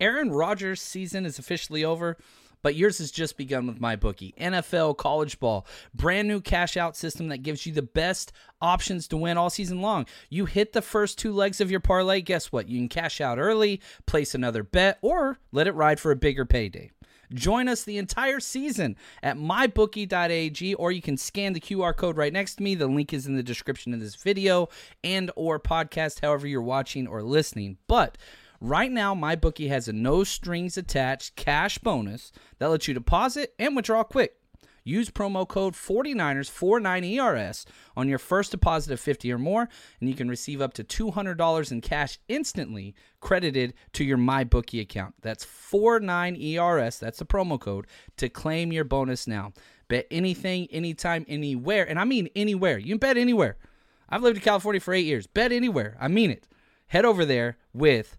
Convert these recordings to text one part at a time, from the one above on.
Aaron Rodgers' season is officially over, but yours has just begun with MyBookie. NFL, college ball, brand new cash out system that gives you the best options to win all season long. You hit the first two legs of your parlay, guess what? You can cash out early, place another bet, or let it ride for a bigger payday. Join us the entire season at mybookie.ag or you can scan the QR code right next to me. The link is in the description of this video and or podcast however you're watching or listening. But Right now, MyBookie has a no strings attached cash bonus that lets you deposit and withdraw quick. Use promo code 49ers49ERS on your first deposit of 50 or more, and you can receive up to $200 in cash instantly credited to your MyBookie account. That's 49ERS, that's the promo code, to claim your bonus now. Bet anything, anytime, anywhere, and I mean anywhere. You can bet anywhere. I've lived in California for eight years. Bet anywhere. I mean it. Head over there with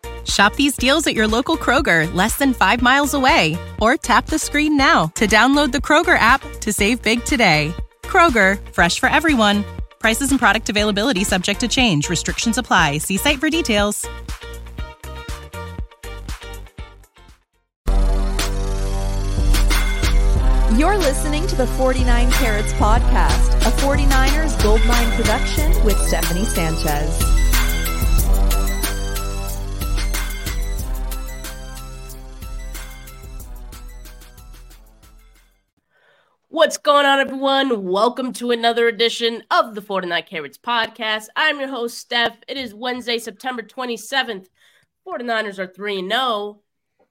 Shop these deals at your local Kroger, less than five miles away. Or tap the screen now to download the Kroger app to save big today. Kroger, fresh for everyone. Prices and product availability subject to change. Restrictions apply. See site for details. You're listening to the 49 Carats Podcast, a 49ers Goldmine production with Stephanie Sanchez. What's going on, everyone? Welcome to another edition of the 49 Carats podcast. I'm your host, Steph. It is Wednesday, September 27th. 49ers are 3 0,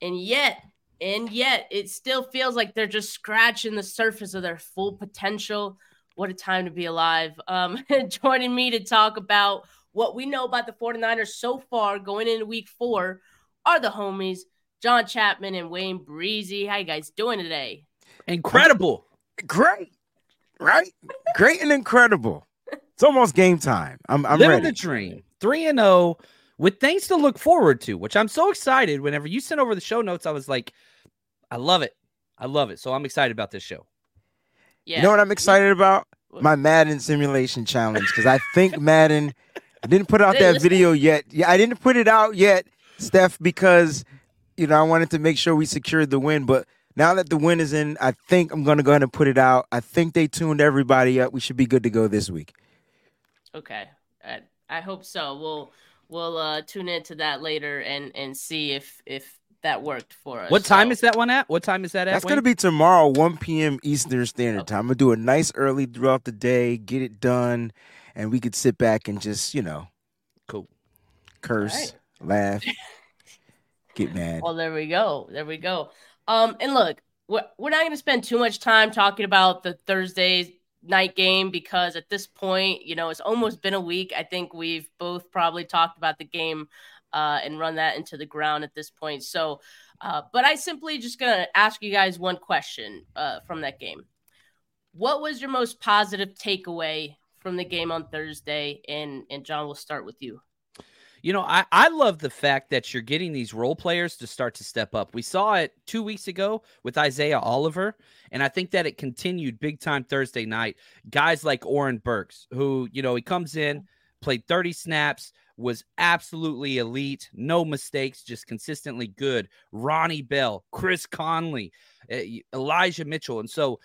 and yet, and yet, it still feels like they're just scratching the surface of their full potential. What a time to be alive. Um, joining me to talk about what we know about the 49ers so far going into week four are the homies, John Chapman and Wayne Breezie. How you guys doing today? Incredible. Great, right? Great and incredible. It's almost game time. I'm, I'm Living ready. the dream. 3 and 0 with things to look forward to, which I'm so excited. Whenever you sent over the show notes, I was like, I love it. I love it. So I'm excited about this show. Yeah. You know what I'm excited about? My Madden simulation challenge because I think Madden I didn't put out that video yet. Yeah, I didn't put it out yet, Steph, because you know I wanted to make sure we secured the win. But now that the win is in, I think I'm gonna go ahead and put it out. I think they tuned everybody up. We should be good to go this week. Okay, I, I hope so. We'll we'll uh, tune into that later and and see if if that worked for us. What time So- is that one at? What time is that at? That's gonna be tomorrow, 1 p.m. Eastern Standard Okay. Time. I'm gonna do a nice early throughout the day, get it done, and we could sit back and just you know cool. curse, laugh, get mad. Well, there we go. There we go. Um, and look, we're, not going to spend too much time talking about the Thursday night game because at this point, you know, it's almost been a week. I think we've both probably talked about the game uh, and run that into the ground at this point. So, uh, but I simply just going to ask you guys one question uh, from that game. What was your most positive takeaway from the game on Thursday? And and John, we'll start with you. You know, I, I love the fact that you're getting these role players to start to step up. We saw it two weeks ago with Isaiah Oliver, and I think that it continued big time Thursday night. Guys like Oren Burks, who, you know, he comes in, played 30 snaps, was absolutely elite, no mistakes, just consistently good. Ronnie Bell, Chris Conley. uh, Elijah Mitchell. And so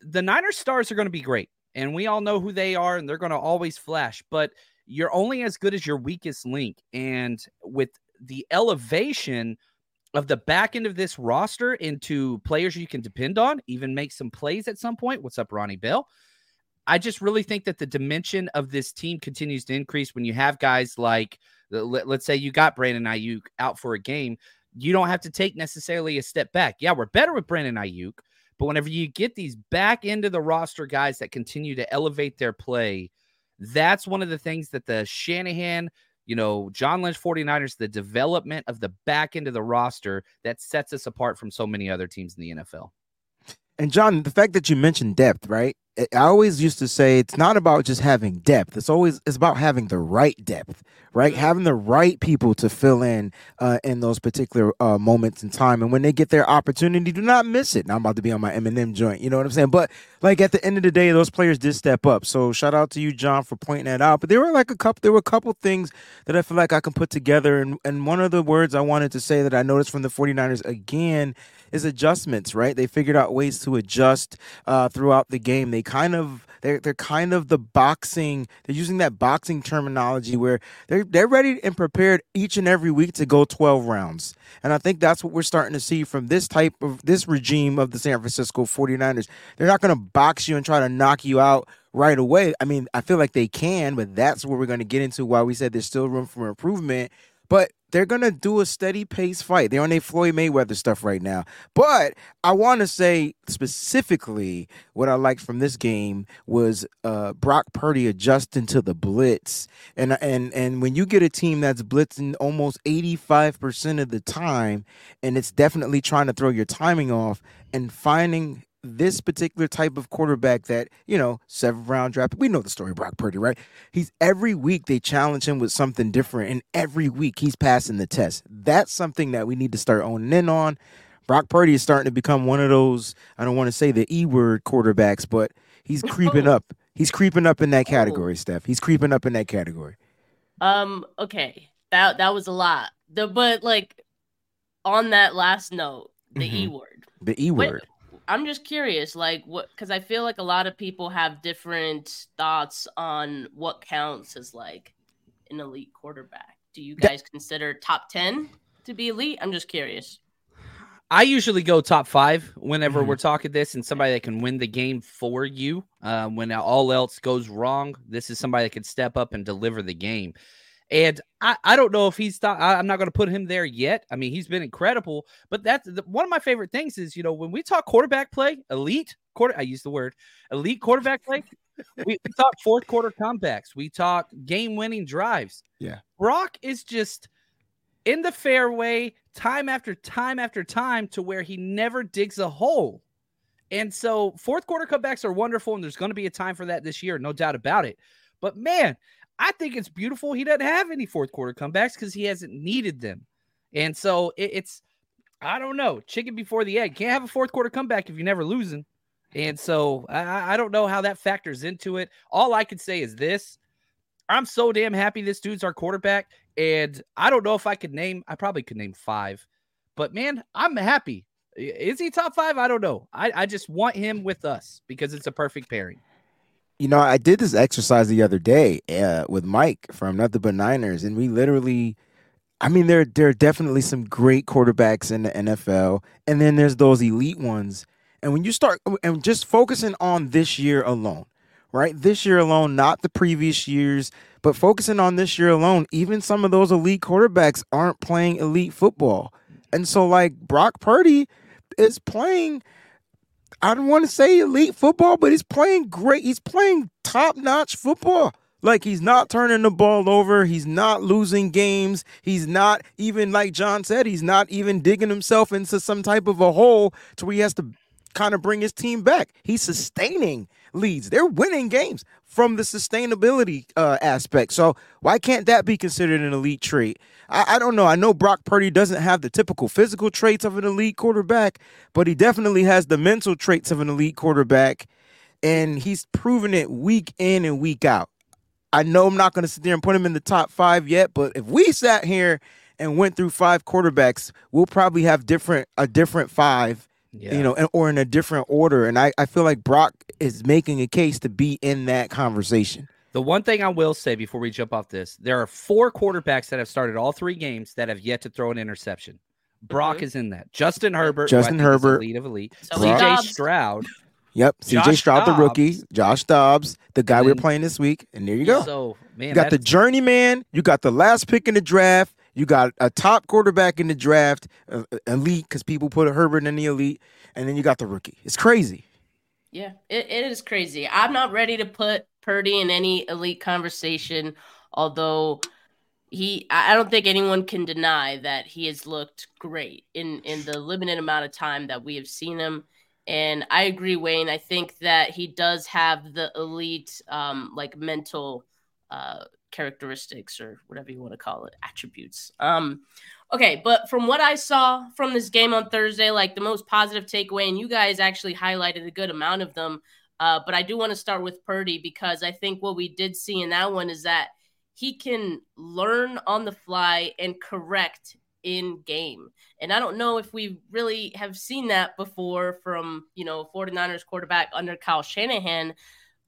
the Niners stars are going to be great. And we all know who they are, and they're going to always flash. But you're only as good as your weakest link. And with the elevation of the back end of this roster into players you can depend on, even make some plays at some point. What's up, Ronnie Bell? I just really think that the dimension of this team continues to increase when you have guys like, let, us say you got Brandon Aiyuk out for a game. You don't have to take necessarily a step back. Yeah, we're better with Brandon Aiyuk, but whenever you get these back into the roster guys that continue to elevate their play, that's one of the things that the Shanahan, you know, John Lynch 49ers, the development of the back end of the roster that sets us apart from so many other teams in the NFL. And John, the fact that you mentioned depth, right? I always used to say it's not about just having depth. It's always it's about having the right depth, right? Having the right people to fill in uh, in those particular uh, moments in time, and when they get their opportunity, do not miss it. Now I'm about to be on my Eminem joint, you know what I'm saying? But like at the end of the day, those players did step up. So shout out to you, John, for pointing that out. But there were like a couple, there were a couple things that I feel like I can put together, and and one of the words I wanted to say that I noticed from the 49ers again is adjustments, right? They figured out ways to adjust uh, throughout the game. They kind of they're they're kind of the boxing. They're using that boxing terminology where they're they're ready and prepared each and every week to go 12 rounds. And I think that's what we're starting to see from this type of this regime of the San Francisco 49ers. They're not going to box you and try to knock you out right away. I mean, I feel like they can, but that's what we're going to get into why we said there's still room for improvement. But they're gonna do a steady pace fight. They're on a Floyd Mayweather stuff right now. But I want to say specifically what I liked from this game was uh, Brock Purdy adjusting to the blitz, and and and when you get a team that's blitzing almost eighty five percent of the time, and it's definitely trying to throw your timing off, and finding this particular type of quarterback that, you know, seventh round draft, we know the story of Brock Purdy, right? He's every week they challenge him with something different, and every week he's passing the test. That's something that we need to start owning in on. Brock Purdy is starting to become one of those, I don't want to say the E word quarterbacks, but he's creeping up. He's creeping up in that category, Steph. He's creeping up in that category. Um, okay. That that was a lot. The but like on that last note, the mm-hmm. E word. The E word. I'm just curious, like what? Because I feel like a lot of people have different thoughts on what counts as like an elite quarterback. Do you guys that, consider top ten to be elite? I'm just curious. I usually go top five whenever mm-hmm. we're talking this, and somebody that can win the game for you uh, when all else goes wrong. This is somebody that can step up and deliver the game. And I, I don't know if he's th- I'm not going to put him there yet. I mean, he's been incredible, but that's the, one of my favorite things is, you know, when we talk quarterback play, elite quarter, I use the word elite quarterback play. we, we talk fourth quarter comebacks. We talk game winning drives. Yeah. Brock is just in the fairway time after time after time to where he never digs a hole. And so fourth quarter comebacks are wonderful, and there's going to be a time for that this year, no doubt about it. But man, I think it's beautiful. He doesn't have any fourth quarter comebacks because he hasn't needed them. And so it, it's, I don't know, chicken before the egg. Can't have a fourth quarter comeback if you're never losing. And so I, I don't know how that factors into it. All I can say is this I'm so damn happy this dude's our quarterback. And I don't know if I could name, I probably could name five, but man, I'm happy. Is he top five? I don't know. I, I just want him with us because it's a perfect pairing. You know, I did this exercise the other day uh, with Mike from Nothing But Niners, and we literally, I mean, there there are definitely some great quarterbacks in the NFL, and then there's those elite ones. And when you start and just focusing on this year alone, right? This year alone, not the previous years, but focusing on this year alone, even some of those elite quarterbacks aren't playing elite football. And so, like, Brock Purdy is playing I don't want to say elite football, but he's playing great. He's playing top notch football. Like he's not turning the ball over. He's not losing games. He's not even like John said. He's not even digging himself into some type of a hole to where he has to kind of bring his team back. He's sustaining leads. They're winning games from the sustainability uh, aspect. So why can't that be considered an elite trait? I, I don't know. I know Brock Purdy doesn't have the typical physical traits of an elite quarterback, but he definitely has the mental traits of an elite quarterback, and he's proven it week in and week out. I know I'm not going to sit there and put him in the top five yet, but if we sat here and went through five quarterbacks, we'll probably have different a different five Yeah. you know, and, or in a different order. And I, I feel like Brock is making a case to be in that conversation. The one thing I will say before we jump off this, there are four quarterbacks that have started all three games that have yet to throw an interception. Brock Mhm. is in that. Justin Herbert, Justin who I think is Herbert. elite of elite. So CJ Stroud. Yep, CJ Josh Stroud, the rookie, Josh Dobbs, the guy we're playing this week, and there you go. So man, you got the journeyman, you got the last pick in the draft, you got a top quarterback in the draft, uh, uh, elite because people put Herbert in the elite, and then you got the rookie. It's crazy. Yeah, it, it is crazy. I'm not ready to put Purdy in any elite conversation, although he I I don't think anyone can deny that he has looked great in in the limited amount of time that we have seen him. And I agree, Wayne. I think that he does have the elite um like mental uh characteristics or whatever you want to call it, attributes. Um Okay, but from what I saw from this game on Thursday, like the most positive takeaway, and you guys actually highlighted a good amount of them. Uh, but I do want to start with Purdy because I think what we did see in that one is that he can learn on the fly and correct in game. And I don't know if we really have seen that before from, you know, 49ers quarterback under Kyle Shanahan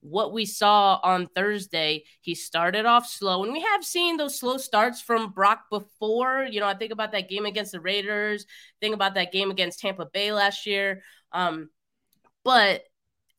what we saw on Thursday, he started off slow, and we have seen those slow starts from Brock before. You know, I think about that game against the Raiders, think about that game against Tampa Bay last year. Um, but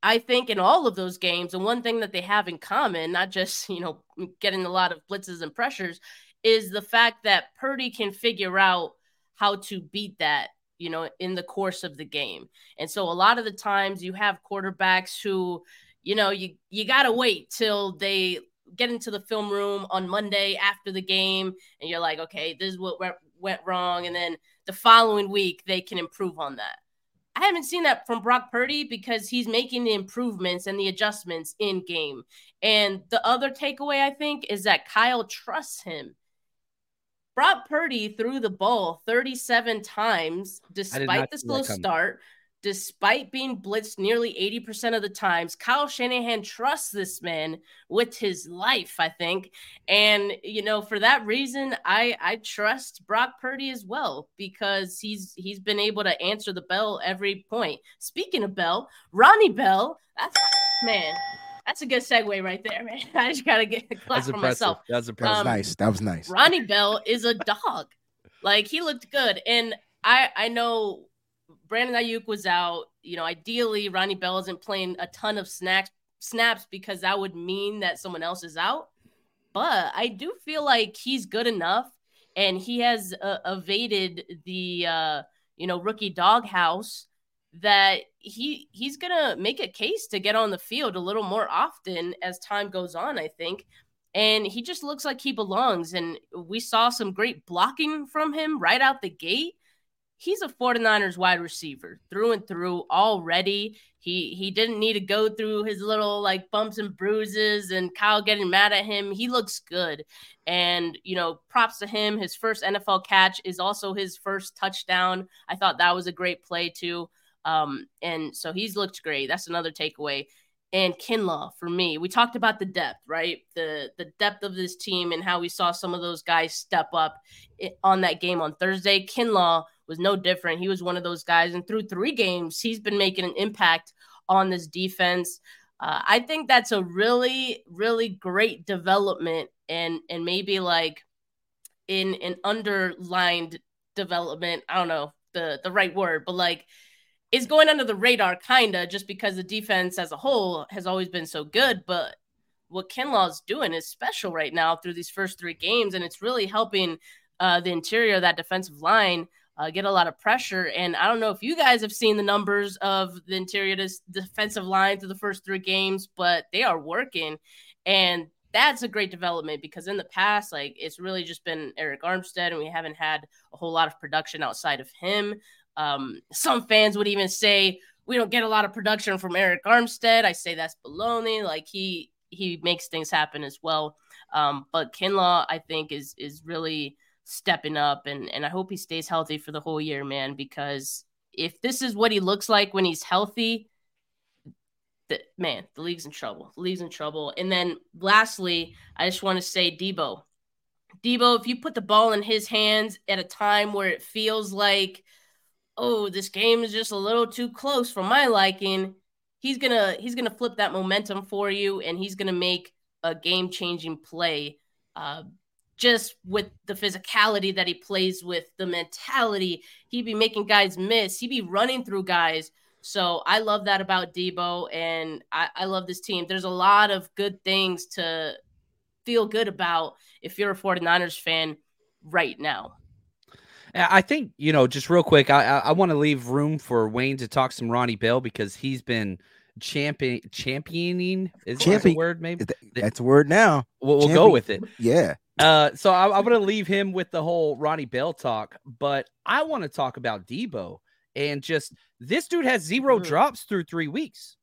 I think in all of those games, and one thing that they have in common, not just, you know, getting a lot of blitzes and pressures, is the fact that Purdy can figure out how to beat that, you know, in the course of the game. And so a lot of the times you have quarterbacks who, you know, you you got to wait till they get into the film room on Monday after the game and you're like, okay, this is what went, went wrong and then the following week they can improve on that. I haven't seen that from Brock Purdy because he's making the improvements and the adjustments in game. And the other takeaway I think is that Kyle trusts him. Brock Purdy threw the ball 37 times despite the slow start despite being blitzed nearly 80% of the times, Kyle Shanahan trusts this man with his life, I think. And, you know, for that reason, I I trust Brock Purdy as well because he's he's been able to answer the bell every point. Speaking of Bell, Ronnie Bell, that's man, that's a good segue right there, man. I just gotta get a clap for impressive. myself. That's That was impressive. Um, nice. That was nice. Ronnie Bell is a dog. Like he looked good. And I I know Brandon Aiyuk was out. You know, ideally Ronnie Bell isn't playing a ton of snacks snaps because that would mean that someone else is out. But I do feel like he's good enough and he has uh, evaded the uh, you know, rookie doghouse that he he's to make a case to get on the field a little more often as time goes on, I think and he just looks like he belongs. And we saw some great blocking from him right out the gate. He's a 49ers wide receiver through and through already. He he didn't need to go through his little like bumps and bruises and Kyle getting mad at him. He looks good. And you know, props to him. His first NFL catch is also his first touchdown. I thought that was a great play too. Um, and so he's looked great. That's another takeaway and Kinlaw for me. We talked about the depth, right? The the depth of this team and how we saw some of those guys step up on that game on Thursday. Kinlaw was no different. He was one of those guys, and through three games, he's been making an impact on this defense. Uh, I think that's a really, really great development, and and maybe like in an underlined development. I don't know the the right word, but like is going under the radar, kinda, just because the defense as a whole has always been so good. But what Kinlaw's doing is special right now through these first three games, and it's really helping uh, the interior of that defensive line uh, get a lot of pressure. And I don't know if you guys have seen the numbers of the interior defensive line through the first three games, but they are working, and that's a great development because in the past, like it's really just been Arik Armstead, and we haven't had a whole lot of production outside of him. Um, some fans would even say we don't get a lot of production from Arik Armstead. I say that's baloney. Like he he makes things happen as well. Um, but Kinlaw, I think, is is really stepping up, and and I hope he stays healthy for the whole year, man. Because if this is what he looks like when he's healthy, the, man, the league's in trouble. The league's in trouble. And then lastly, I just want to say Deebo. Deebo, if you put the ball in his hands at a time where it feels like oh, this game is just a little too close for my liking, he's gonna he's gonna flip that momentum for you, and he's gonna make a game changing play. Uh, just with the physicality that he plays with, the mentality, he'd be making guys miss. He'd be running through guys. So I love that about Deebo, and I, I love this team. There's a lot of good things to feel good about if you're a 49ers fan right now. I think you know, just real quick, I I, I want to leave room for Wayne to talk some Ronnie Bell because he's been champion championing is Champion, that a word maybe that's a word now. We'll, we'll go with it. Yeah. Uh, so I, I'm going to leave him with the whole Ronnie Bell talk, but I want to talk about Deebo and just this dude has 0 mm-hmm. drops through three weeks.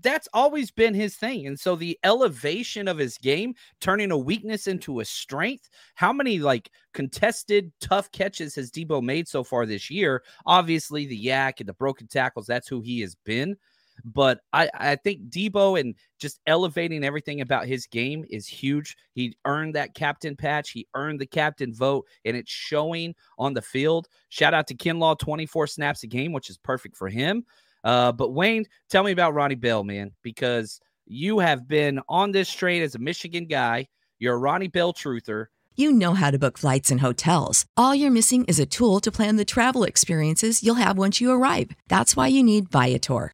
That's always been his thing. And so the elevation of his game, turning a weakness into a strength. How many like contested tough catches has Deebo made so far this year? Obviously, the YAC and the broken tackles, that's who he has been. But I, I think Deebo and just elevating everything about his game is huge. He earned that captain patch, he earned the captain vote, and it's showing on the field. Shout out to Kinlaw, 24 snaps a game, which is perfect for him. Uh, but Wayne, tell me about Ronnie Bell, man, because you have been on this train as a Michigan guy. You're a Ronnie Bell truther. You know how to book flights and hotels. All you're missing is a tool to plan the travel experiences you'll have once you arrive. That's why you need Viator.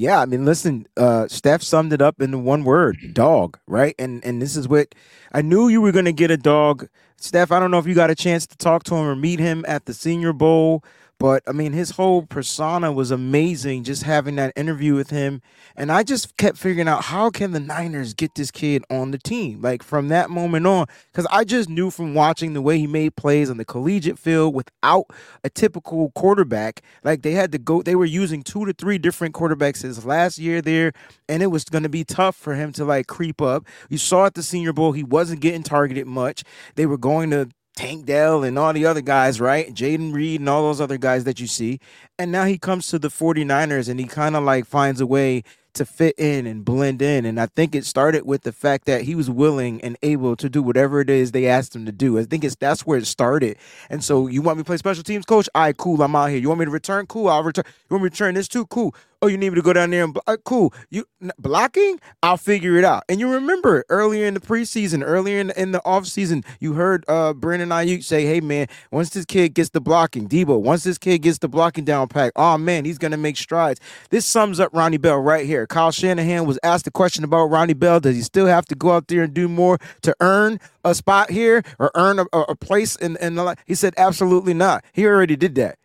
Yeah, I mean, listen, uh, Steph summed it up in one word: dog. Right, and and this is what I knew you were going to get a dog. Steph, I don't know if you got a chance to talk to him or meet him at the Senior Bowl. But I mean, his whole persona was amazing. Just having that interview with him, and I just kept figuring out how can the Niners get this kid on the team. Like from that moment on, because I just knew from watching the way he made plays on the collegiate field without a typical quarterback. Like they had to go, they were using two to three different quarterbacks his last year there, and it was going to be tough for him to like creep up. You saw at the Senior Bowl he wasn't getting targeted much. They were going to Tank Dell and all the other guys, right? Jayden Reed and all those other guys that you see. And now he comes to the 49ers and he kind of like finds a way to fit in and blend in. And I think it started with the fact that he was willing and able to do whatever it is they asked him to do. I think it's that's where it started. And so you want me to play special teams, coach? Right, cool. I'm out here. You want me to return? Cool. I'll return. You want me to return this too? Cool. Oh, you need me to go down there and uh, cool. You blocking? I'll figure it out. And you remember earlier in the preseason, earlier in the, in the offseason, you heard uh Brandon Aiyuk say, "Hey man, once this kid gets the blocking, Deebo, once this kid gets the blocking down pack, oh man, he's gonna make strides." This sums up Ronnie Bell right here. Kyle Shanahan was asked a question about Ronnie Bell. Does he still have to go out there and do more to earn a spot here or earn a, a place in in the? He said, "Absolutely not. He already did that."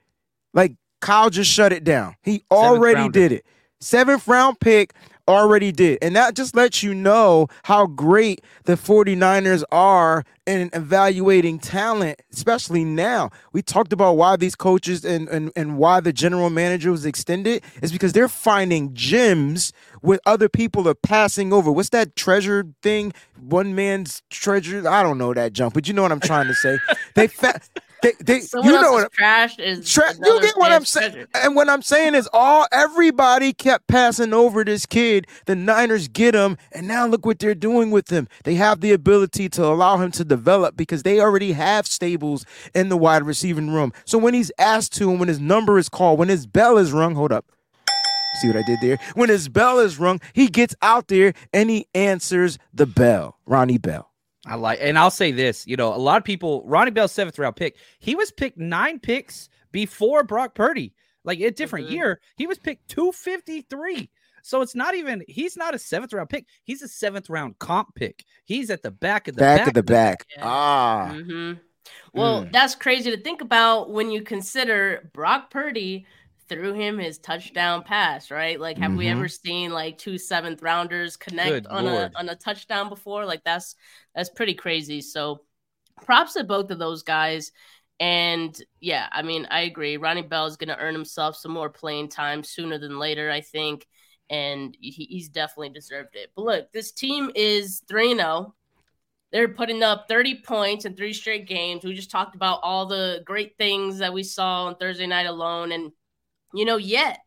Like Kyle just shut it down. He already did it. Seventh round pick already did. And that just lets you know how great the 49ers are in evaluating talent, especially now. We talked about why these coaches and, and, and why the general manager was extended is because they're finding gems with other people are passing over. What's that treasure thing? One man's treasure. I don't know that jump, but you know what I'm trying to say. they fa- they, they, Someone you know what trash is tra- you get what I'm saying. And what I'm saying is, all everybody kept passing over this kid. The Niners get him, and now look what they're doing with him. They have the ability to allow him to develop because they already have stables in the wide receiving room. So when he's asked to, and when his number is called, when his bell is rung, hold up. See what I did there? When his bell is rung, he gets out there and he answers the bell. Ronnie Bell. I like, and I'll say this, you know, a lot of people, Ronnie Bell, seventh round pick, he was picked nine picks before Brock Purdy. Like a different mm-hmm. year, he was picked 253. So it's not even he's not a seventh round pick. He's a seventh round comp pick. He's at the back of the back, back of the back. Yeah. Ah, hmm Well, Mm. that's crazy to think about when you consider Brock Purdy threw him his touchdown pass, right? Like, have we Mhm. ever seen like two seventh rounders connect Good on Lord. a on a touchdown before? Like, that's that's pretty crazy. So, props to both of those guys. And yeah, I mean, I agree. Ronnie Bell is going to earn himself some more playing time sooner than later, I think. And he, he's definitely deserved it. But look, this team is 3 0. They're putting up 30 points in three straight games. We just talked about all the great things that we saw on Thursday night alone. And, you know, yet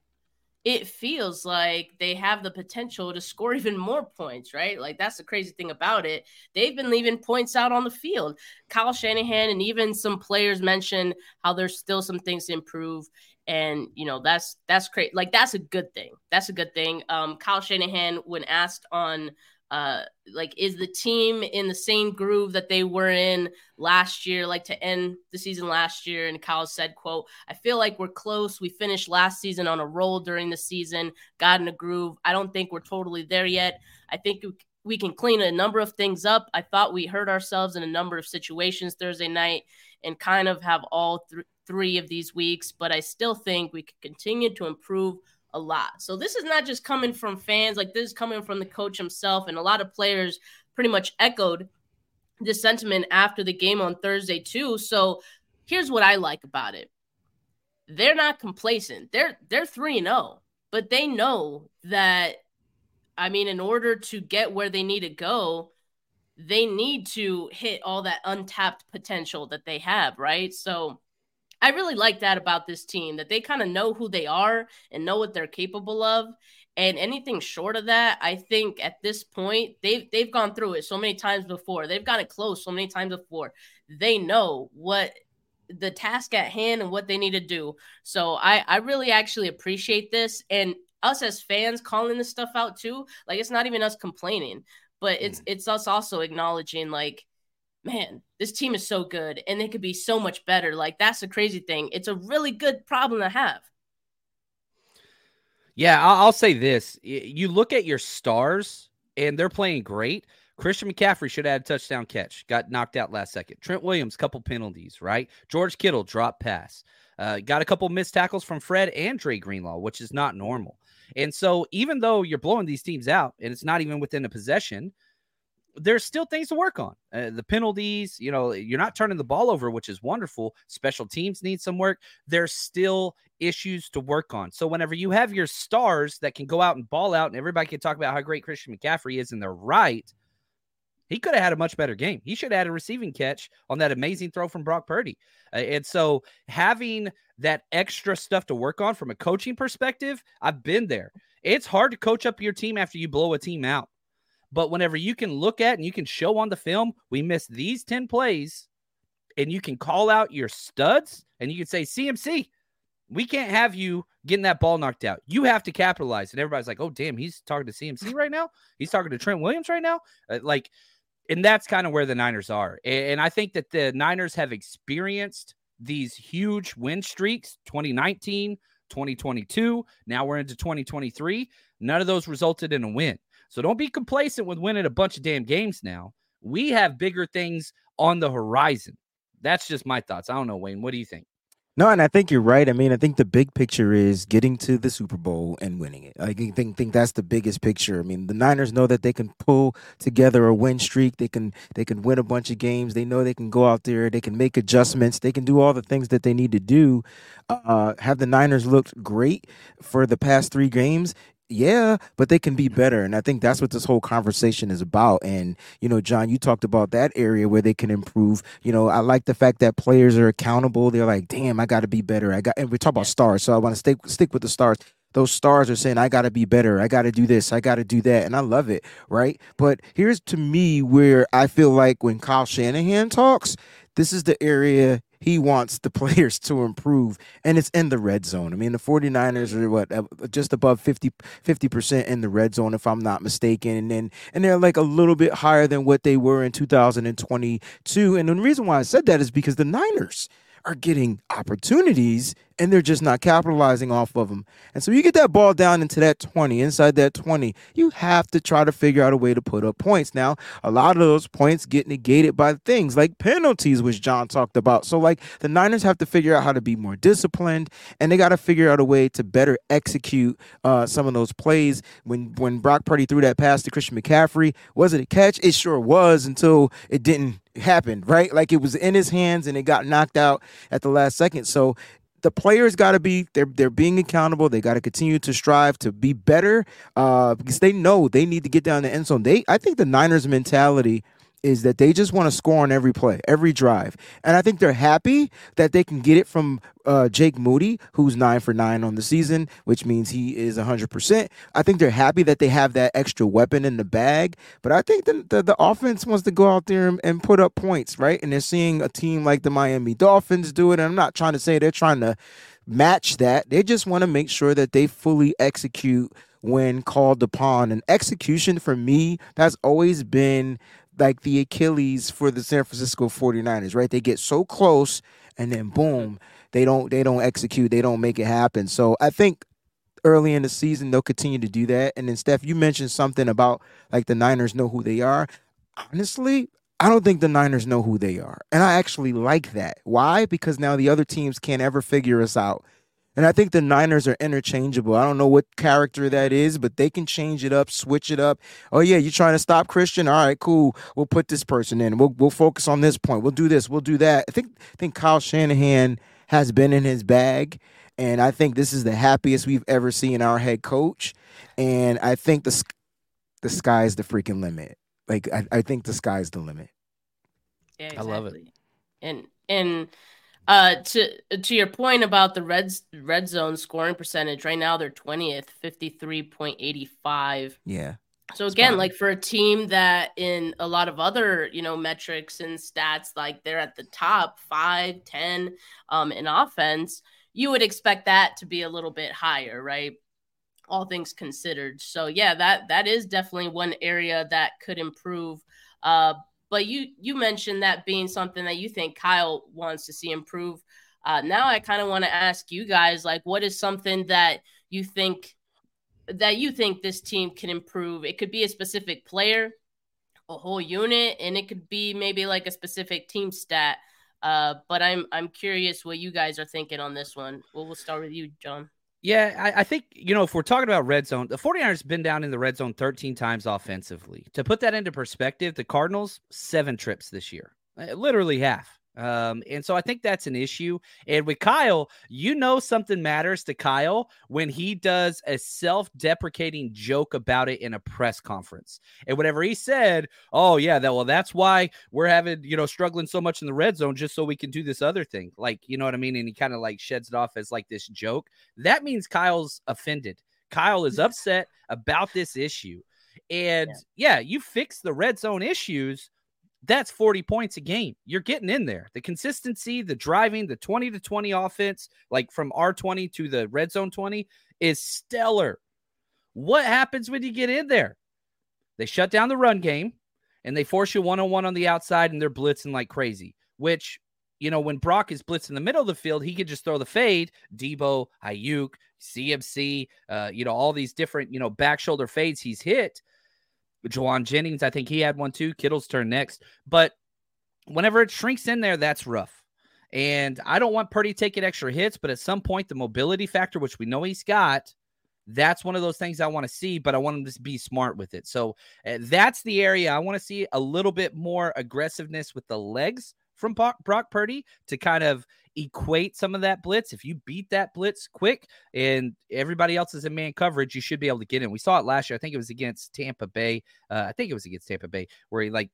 it feels like they have the potential to score even more points, right? Like that's the crazy thing about it. They've been leaving points out on the field. Kyle Shanahan and even some players mentioned how there's still some things to improve. And you know, that's that's great. Like that's a good thing. That's a good thing. Um, Kyle Shanahan, when asked on uh like is the team in the same groove that they were in last year like to end the season last year? And Kyle said quote I feel like we're close. We finished last season on a roll during the season got in a groove. I don't think we're totally there yet. I think we can clean a number of things up. I thought we hurt ourselves in a number of situations Thursday night and kind of have all th- three of these weeks but I still think we can continue to improve a lot. So this is not just coming from fans, like this is coming from the coach himself, and a lot of players pretty much echoed this sentiment after the game on Thursday too. So here's what I like about it. They're not complacent. They're they're 3 0, but they know that I mean in order to get where they need to go, they need to hit all that untapped potential that they have, right? So I really like that about this team that they kind of know who they are and know what they're capable of. And anything short of that, I think at this point they've they've gone through it so many times before. They've gotten it close so many times before. They know what the task at hand and what they need to do. So I I really actually appreciate this and us as fans calling this stuff out too. Like it's not even us complaining, but it's mm. it's us also acknowledging like man, this team is so good and they could be so much better. Like that's the crazy thing. It's a really good problem to have. Yeah, I'll, say this: you look at your stars, and they're playing great. Christian McCaffrey should have had a touchdown catch, got knocked out last second. Trent Williams, couple penalties, right? George Kittle drop pass, uh, got a couple missed tackles from Fred and Dre Greenlaw, which is not normal. And so, even though you're blowing these teams out, and it's not even within a possession, there's still things to work on. Uh, the penalties, you know, you're not turning the ball over, which is wonderful. Special teams need some work. There's still issues to work on. So whenever you have your stars that can go out and ball out, and everybody can talk about how great Christian McCaffrey is, and they're right, he could have had a much better game. He should have had a receiving catch on that amazing throw from Brock Purdy. Uh, and so having that extra stuff to work on from a coaching perspective, I've been there. It's hard to coach up your team after you blow a team out. But whenever you can look at and you can show on the film, we missed these 10 plays, and you can call out your studs and you can say, CMC, we can't have you getting that ball knocked out. You have to capitalize. And everybody's like, oh, damn, he's talking to CMC right now. He's talking to Trent Williams right now. Uh, like, and that's kind of where the Niners are. And, and I think that the Niners have experienced these huge win streaks 2019, 2022. Now we're into 2023. None of those resulted in a win. So don't be complacent with winning a bunch of damn games now. We have bigger things on the horizon. That's just my thoughts. I don't know, Wayne. What do you think? No, and I think you're right. I mean, I think the big picture is getting to the Super Bowl and winning it. I think think that's the biggest picture. I mean, the Niners know that they can pull together a win streak. They can they can win a bunch of games. They know they can go out there. They can make adjustments. They can do all the things that they need to do. Uh, have the Niners looked great for the past three games? Yeah, but they can be better. And I think that's what this whole conversation is about. And, you know, John, you talked about that area where they can improve. You know, I like the fact that players are accountable. They're like, damn, I got to be better. I got, and we talk about stars. So I want to stick, stick with the stars. Those stars are saying, I got to be better. I got to do this. I got to do that. And I love it. Right. But here's to me where I feel like when Kyle Shanahan talks, this is the area he wants the players to improve and it's in the red zone. I mean the 49ers are what just above 50 percent in the red zone if I'm not mistaken and then and they're like a little bit higher than what they were in 2022 and the reason why I said that is because the Niners are getting opportunities and they're just not capitalizing off of them. And so you get that ball down into that 20, inside that 20, you have to try to figure out a way to put up points. Now, a lot of those points get negated by things like penalties, which John talked about. So, like, the Niners have to figure out how to be more disciplined, and they got to figure out a way to better execute uh, some of those plays. When when Brock Purdy threw that pass to Christian McCaffrey, was it a catch? It sure was until it didn't happen, right? Like it was in his hands and it got knocked out at the last second. So the players got to be they're they're being accountable. They got to continue to strive to be better uh, because they know they need to get down the end zone. They I think the Niners mentality is that they just want to score on every play, every drive. And I think they're happy that they can get it from uh, Jake Moody, who's nine for nine on the season, which means he is 100%. I think they're happy that they have that extra weapon in the bag. But I think the, the, the offense wants to go out there and, and put up points, right? And they're seeing a team like the Miami Dolphins do it. And I'm not trying to say they're trying to match that. They just want to make sure that they fully execute when called upon. And execution for me has always been like the Achilles for the San Francisco 49ers, right? They get so close and then boom, they don't they don't execute, they don't make it happen. So I think early in the season they'll continue to do that. And then Steph, you mentioned something about like the Niners know who they are. Honestly, I don't think the Niners know who they are. And I actually like that. Why? Because now the other teams can't ever figure us out. And I think the Niners are interchangeable. I don't know what character that is, but they can change it up, switch it up. Oh yeah, you're trying to stop Christian? All right, cool. We'll put this person in. We'll we'll focus on this point. We'll do this. We'll do that. I think I think Kyle Shanahan has been in his bag, and I think this is the happiest we've ever seen our head coach. And I think the the sky's the freaking limit. Like I, I think the sky's the limit. Yeah, exactly. I love it. And and uh, to to your point about the red red zone scoring percentage, right now they're twentieth, fifty three point eighty five. Yeah. So again, like for a team that in a lot of other you know metrics and stats, like they're at the top five, ten, um, in offense, you would expect that to be a little bit higher, right? All things considered. So yeah, that that is definitely one area that could improve. Uh, but you you mentioned that being something that you think Kyle wants to see improve. Uh, now I kind of want to ask you guys, like, what is something that you think that you think this team can improve? It could be a specific player, a whole unit, and it could be maybe like a specific team stat. Uh, but I'm I'm curious what you guys are thinking on this one. Well, we'll start with you, John. Yeah, I, I, think, you know, if we're talking about red zone, the 49ers been down in the red zone 13 times offensively. To put that into perspective, the Cardinals, seven trips this year, uh, literally half. Um, and so I think that's an issue. And with Kyle, you know something matters to Kyle when he does a self-deprecating joke about it in a press conference. And whatever he said, oh yeah, that well, that's why we're having, you know, struggling so much in the red zone just so we can do this other thing. Like, you know what I mean? And he kind of like sheds it off as like this joke. That means Kyle's offended. Kyle is upset about this issue. And yeah, yeah you fix the red zone issues that's 40 points a game. You're getting in there. The consistency, the driving, the 20 to 20 offense, like from R20 to the red zone 20, is stellar. What happens when you get in there? They shut down the run game and they force you one on one on the outside and they're blitzing like crazy, which, you know, when Brock is blitzing the middle of the field, he could just throw the fade. Deebo, Aiyuk, CMC, uh, you know, all these different, you know, back shoulder fades he's hit Jauan Jennings, I think he had one too. Kittle's turn next. But whenever it shrinks in there, that's rough. And I don't want Purdy taking extra hits, but at some point, the mobility factor, which we know he's got, that's one of those things I want to see, but I want him to be smart with it. So uh, that's the area I want to see a little bit more aggressiveness with the legs from Brock Purdy to kind of equate some of that blitz. If you beat that blitz quick and everybody else is in man coverage, you should be able to get in. We saw it last year. I think it was against Tampa Bay. Uh, I think it was against Tampa Bay where he like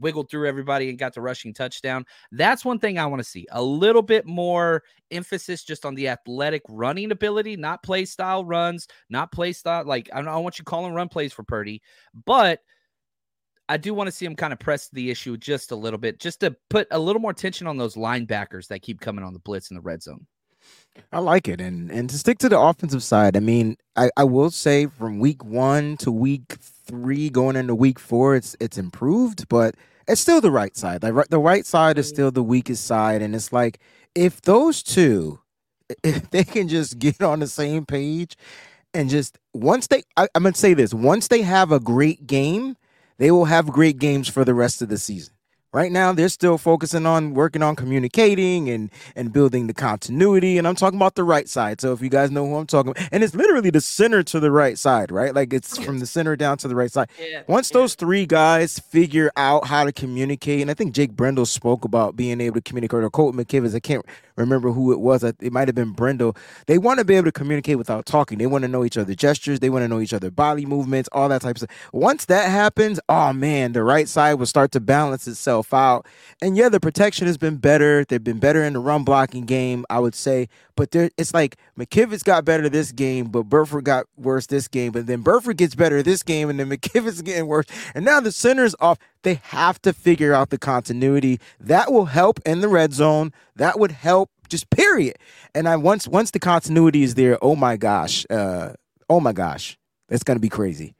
wiggled through everybody and got the rushing touchdown. That's one thing I want to see. A little bit more emphasis just on the athletic running ability, not play style runs, not play style. Like, I don't, I don't want you calling run plays for Purdy, but – I do want to see him kind of press the issue just a little bit, just to put a little more tension on those linebackers that keep coming on the blitz in the red zone. I like it, and and to stick to the offensive side, I mean, I, I will say from week one to week three, going into week four, it's it's improved, but it's still the right side. Like the right side is mm. still the weakest side, and it's like if those two if they can just get on the same page and just once they I, I'm gonna say this, once they have a great game, they will have great games for the rest of the season. Right now, they're still focusing on working on communicating and and building the continuity. And I'm talking about the right side. So if you guys know who I'm talking about, and it's literally the center to the right side, right? Like it's from the center down to the right side. Yeah, Once yeah. those three guys figure out how to communicate, and I think Jake Brendel spoke about being able to communicate, or Colt McKivitz, I can't remember who it was. It might have been Brendel. They want to be able to communicate without talking. They want to know each other's gestures. They want to know each other's body movements, all that type of stuff. Once that happens, oh man, the right side will start to balance itself out. And yeah, the protection has been better. They've been better in the run blocking game, I would say. But there, it's like McKivitz got better this game, but Burford got worse this game. But then Burford gets better this game, and then McKivitz's getting worse. And now the center's off. They have to figure out the continuity. That will help in the red zone. That would help just period. And I once once the continuity is there, oh my gosh, uh, oh my gosh, it's gonna be crazy.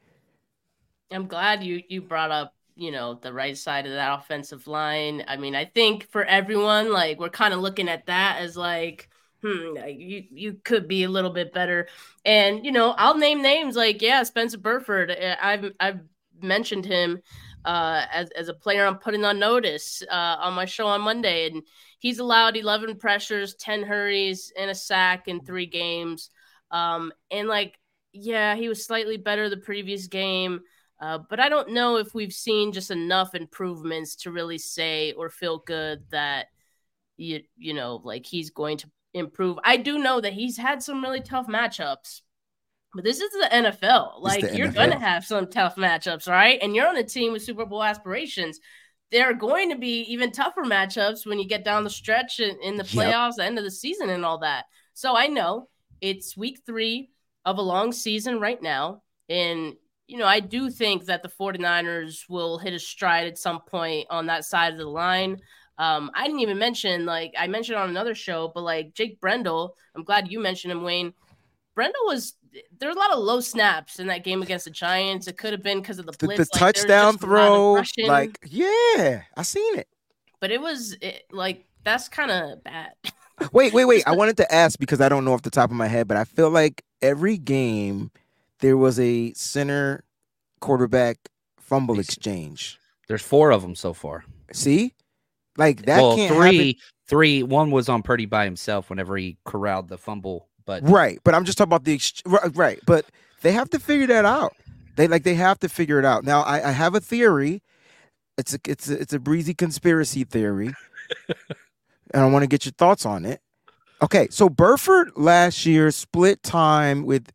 I'm glad you you brought up you know the right side of that offensive line. I mean, I think for everyone, like we're kind of looking at that as like, hmm, you you could be a little bit better. And you know, I'll name names like yeah, Spencer Burford. Uh, I've I've mentioned him uh, as as a player I'm putting on notice uh, on my show on Monday, and he's allowed 11 pressures, 10 hurries, and a sack in three games. Um, and like, yeah, he was slightly better the previous game. Uh, but I don't know if we've seen just enough improvements to really say or feel good that you you know like he's going to improve. I do know that he's had some really tough matchups, but this is the NFL. Like the you're NFL. gonna have some tough matchups, right? And you're on a team with Super Bowl aspirations. There are going to be even tougher matchups when you get down the stretch in, in the Yep. playoffs, the end of the season, and all that. So I know it's week three of a long season right now. And, you know, I do think that the 49ers will hit a stride at some point on that side of the line. Um, I didn't even mention, like, I mentioned on another show, but like Jake Brendel, I'm glad you mentioned him, Wayne. Brendel was, there were a lot of low snaps in that game against the Giants. It could have been because of the The, blitz. the like, touchdown just a lot of throw, like yeah, I seen it. but it was it, like, that's kind of bad. Wait, wait, wait. I wanted to ask because I don't know off the top of my head, but I feel like every game there was a center quarterback fumble exchange. There's four of them so far. See, like that well, can't three, happen. three. One was on Purdy by himself whenever he corralled the fumble. But Right, but I'm just talking about the ex- right. But they have to figure that out. They like they have to figure it out. Now, I, I have a theory. It's a it's a, it's a breezy conspiracy theory, and I want to get your thoughts on it. Okay, so Burford last year split time with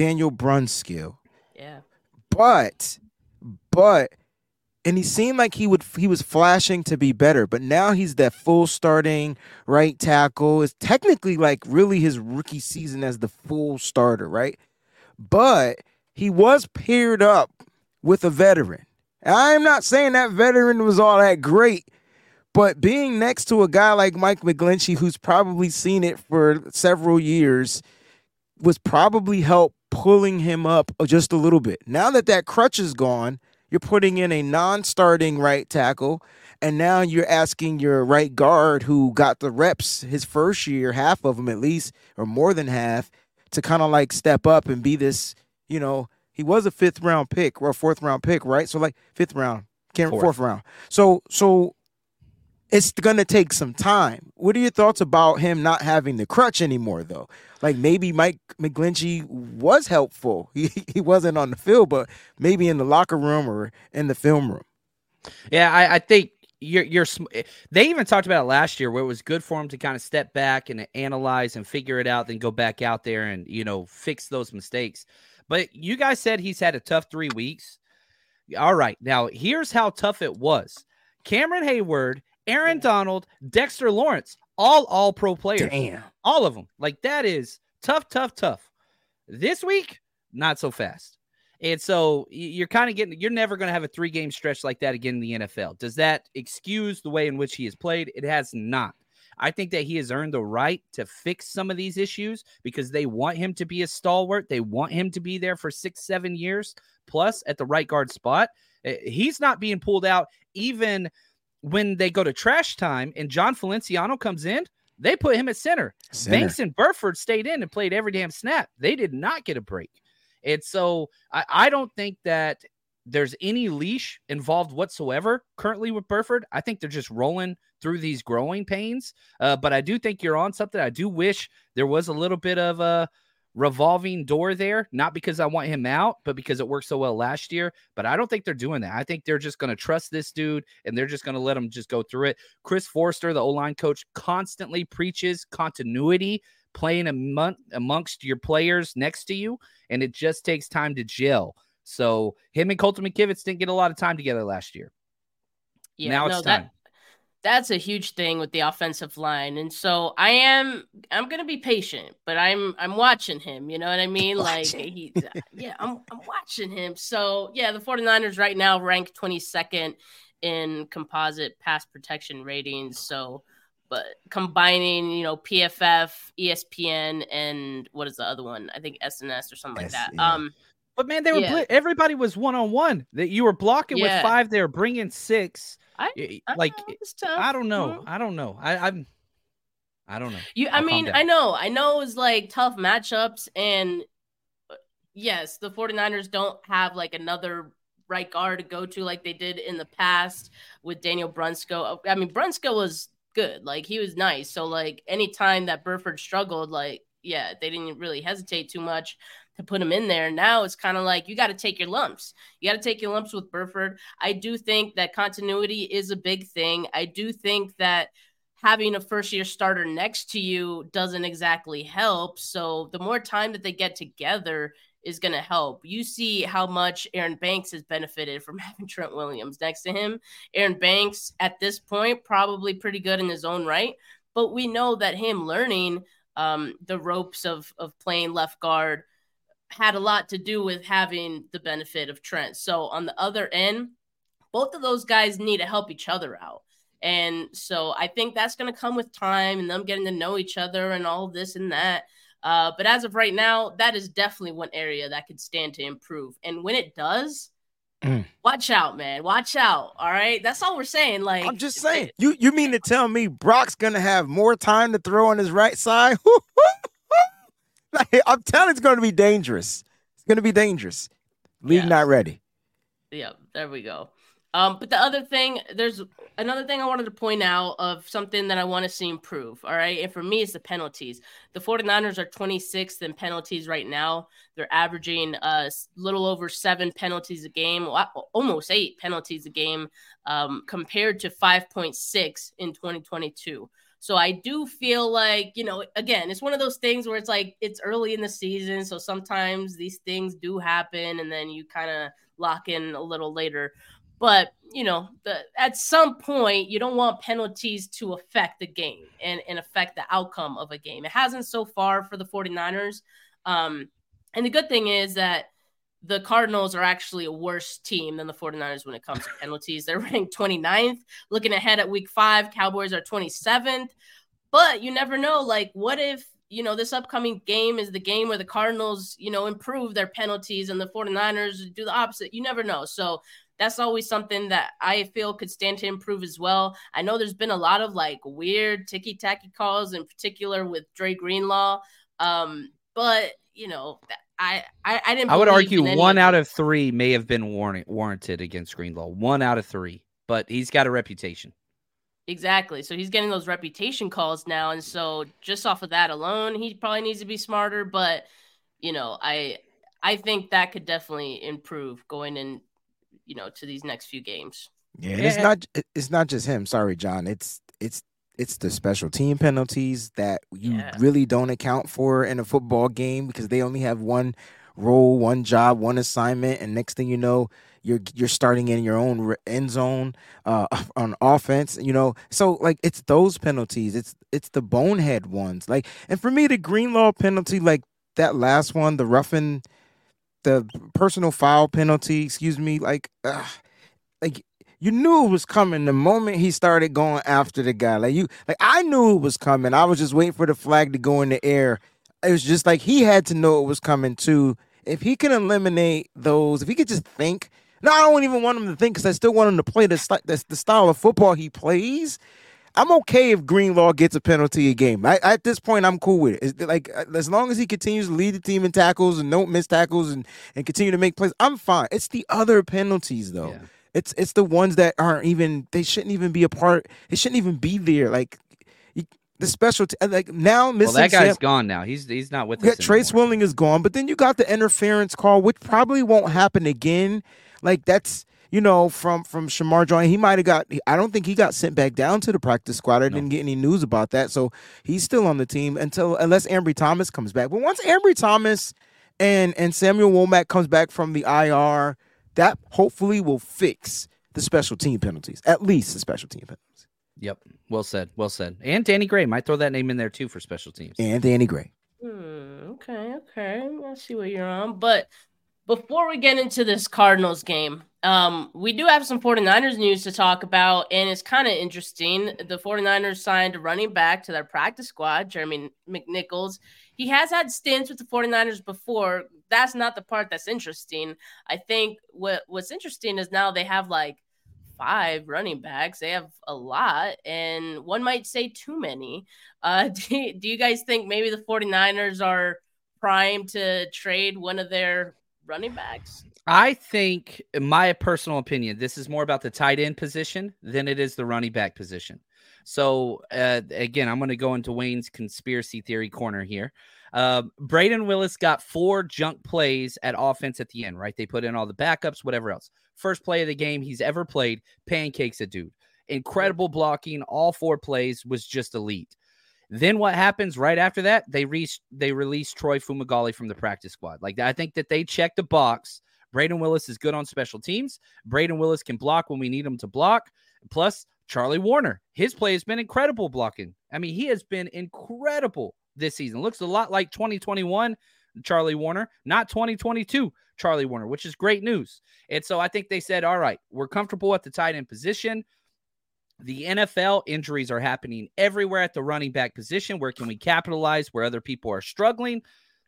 Daniel Brunskill, yeah. but but and he seemed like he would he was flashing to be better, but now he's that full starting right tackle. It's technically like really his rookie season as the full starter, right? But he was paired up with a veteran. I'm not saying that veteran was all that great, but being next to a guy like Mike McGlinchey, who's probably seen it for several years, was probably help pulling him up just a little bit. Now that that crutch is gone, you're putting in a non-starting right tackle, and now you're asking your right guard, who got the reps his first year, half of them at least, or more than half, to kind of like step up and be this. You know, he was a fifth round pick or a fourth round pick, right? So like fifth round, can't Fourth. fourth round. So so it's gonna take some time. What are your thoughts about him not having the crutch anymore, though? Like maybe Mike McGlinchey was helpful. He he wasn't on the field, but maybe in the locker room or in the film room. Yeah, I, I think you're you're. They even talked about it last year, where it was good for him to kind of step back and analyze and figure it out, then go back out there and you know fix those mistakes. But you guys said he's had a tough three weeks. All right, now here's how tough it was: Cameron Heyward, Aaron Donald, Dexter Lawrence, all all pro players, Damn. all of them. Like that is tough, tough, tough. This week, not so fast. And so you're kind of getting, you're never going to have a three game stretch like that again in the NFL. Does that excuse the way in which he has played? It has not. I think that he has earned the right to fix some of these issues because they want him to be a stalwart. They want him to be there for six, seven years plus at the right guard spot. Uh, He's not being pulled out even when they go to trash time and Jon Feliciano comes in. They put him at center. Center. Banks and Burford stayed in and played every damn snap. They did not get a break. And so I, I don't think that there's any leash involved whatsoever currently with Burford. I think they're just rolling through these growing pains. Uh, but I do think you're on something. I do wish there was a little bit of a revolving door there, not because I want him out, but because it worked so well last year. But I don't think they're doing that. I think they're just going to trust this dude and they're just going to let him just go through it. Chris Foerster, the O line coach, constantly preaches continuity, playing among, amongst your players next to you, and it just takes time to gel. So him and Colton McKivitz didn't get a lot of time together last year. Yeah, now no, it's time. that that's a huge thing with the offensive line. And so I am I'm gonna be patient, but I'm I'm watching him, you know what I mean? Like he's yeah, I'm I'm watching him. So yeah, the 49ers right now rank 22nd in composite pass protection ratings. So but combining, you know, PFF, ESPN, and what is the other one? I think SNS or something like that. Um, But man, they were Yeah. bli- everybody was one on one. That you were blocking Yeah. with five, they were bringing six. I, I like. I don't know. I don't know. I, I'm. I don't know. You, I I'll mean. I know, I know it's like tough matchups, and uh, yes, the 49ers don't have like another right guard to go to like they did in the past with Daniel Brunskill. I mean, Brunskill was good, like he was nice. So, like, anytime that Burford struggled, like, yeah, they didn't really hesitate too much to put him in there. Now it's kind of like you got to take your lumps. You got to take your lumps with Burford. I do think that continuity is a big thing. I do think that having a first year starter next to you doesn't exactly help. So the more time that they get together is going to help. You see how much Aaron Banks has benefited from having Trent Williams next to him. Aaron Banks at this point probably pretty good in his own right, but we know that him learning um, the ropes of of playing left guard had a lot to do with having the benefit of Trent. So on the other end, both of those guys need to help each other out. And so I think that's going to come with time and them getting to know each other and all this and that. Uh, but as of right now, that is definitely one area that could stand to improve. And when it does, Mm. watch out, man. Watch out. All right. That's all we're saying. Like, I'm just saying. You you mean to tell me Brock's gonna have more time to throw on his right side? like, I'm telling it's gonna be dangerous. It's gonna be dangerous. League Yeah. not ready. Yeah, there we go. Um, but the other thing, there's another thing I wanted to point out of something that I want to see improve. All right. And for me, it's the penalties. The 49ers are 26th in penalties right now. They're averaging a s- little over seven penalties a game, almost eight penalties a game, um, compared to 5.6 in 2022. So I do feel like, you know, again, it's one of those things where it's like it's early in the season. So sometimes these things do happen and then you kind of lock in a little later. But, you know, the, at some point, you don't want penalties to affect the game and, and affect the outcome of a game. It hasn't so far for the 49ers. Um, and the good thing is that the Cardinals are actually a worse team than the 49ers when it comes to penalties. They're ranked 29th. Looking ahead at week five, Cowboys are 27th. But you never know. Like, what if, you know, this upcoming game is the game where the Cardinals, you know, improve their penalties and the 49ers do the opposite? You never know. So that's always something that I feel could stand to improve as well. I know there's been a lot of like weird ticky tacky calls, in particular with Dre Greenlaw. Um, but, you know, I, I, I didn't I would argue one out of three may have been warrant, warranted against Greenlaw. One out of three, but he's got a reputation. Exactly. So he's getting those reputation calls now. And so just off of that alone, he probably needs to be smarter. But, you know, I I think that could definitely improve going in, you know, to these next few games. Yeah, and it's not it's not just him. Sorry, John. It's it's it's the special team penalties that you Yeah. really don't account for in a football game because they only have one role, one job, one assignment, and next thing you know, you're you're starting in your own end zone uh, on offense. You know, so like it's those penalties. It's it's the bonehead ones. Like, and for me, the Greenlaw penalty, like that last one, the roughing, the personal foul penalty. Excuse me, like. Uh, like you knew it was coming the moment he started going after the guy. Like you, like I knew it was coming. I was just waiting for the flag to go in the air. It was just like he had to know it was coming too. If he can eliminate those, if he could just think. No, I don't even want him to think because I still want him to play the, the the style of football he plays. I'm okay if Greenlaw gets a penalty a game. I, at this point, I'm cool with it. It's like as long as he continues to lead the team in tackles and don't miss tackles and, and continue to make plays, I'm fine. It's the other penalties though. Yeah. It's it's the ones that aren't even they shouldn't even be a part. It shouldn't even be there. Like the special t- like now missing. Well, that guy's Sam- gone now. He's he's not with yeah, us. Trace anymore. Willing is gone, but then you got the interference call, which probably won't happen again. Like that's you know from from Shamar Joy. He might have got. I don't think he got sent back down to the practice squad. I didn't get any news about that, so he's still on the team until unless Ambry Thomas comes back. But once Ambry Thomas and and Samuel Womack comes back from the IR, that hopefully will fix the special team penalties. At least the special team penalties. Yep. Well said. Well said. And Danny Gray might throw that name in there too for special teams. And Danny Gray. Hmm, okay, okay. I see what you're on. But before we get into this Cardinals game, um, we do have some 49ers news to talk about, and it's kind of interesting. The 49ers signed a running back to their practice squad, Jeremy McNichols. He has had stints with the 49ers before. That's not the part that's interesting. I think what what's interesting is now they have like five running backs. They have a lot, and one might say too many. Uh, do, do you guys think maybe the 49ers are primed to trade one of their running backs? I think, in my personal opinion, this is more about the tight end position than it is the running back position. So, uh, again, I'm going to go into Wayne's conspiracy theory corner here. Uh, Brayden Willis got four junk plays at offense at the end, right? They put in all the backups, whatever else. First play of the game he's ever played, pancakes a dude. Incredible blocking, all four plays was just elite. Then what happens right after that? They reached they released Troy Fumagalli from the practice squad. Like I think that they checked the box. Brayden Willis is good on special teams. Brayden Willis can block when we need him to block. Plus, Charlie Woerner, his play has been incredible blocking. I mean, he has been incredible this season. Looks a lot like 2021 Charlie Woerner, not 2022 Charlie Woerner, which is great news. And so I think they said, all right, we're comfortable at the tight end position. The NFL injuries are happening everywhere at the running back position. Where can we capitalize where other people are struggling?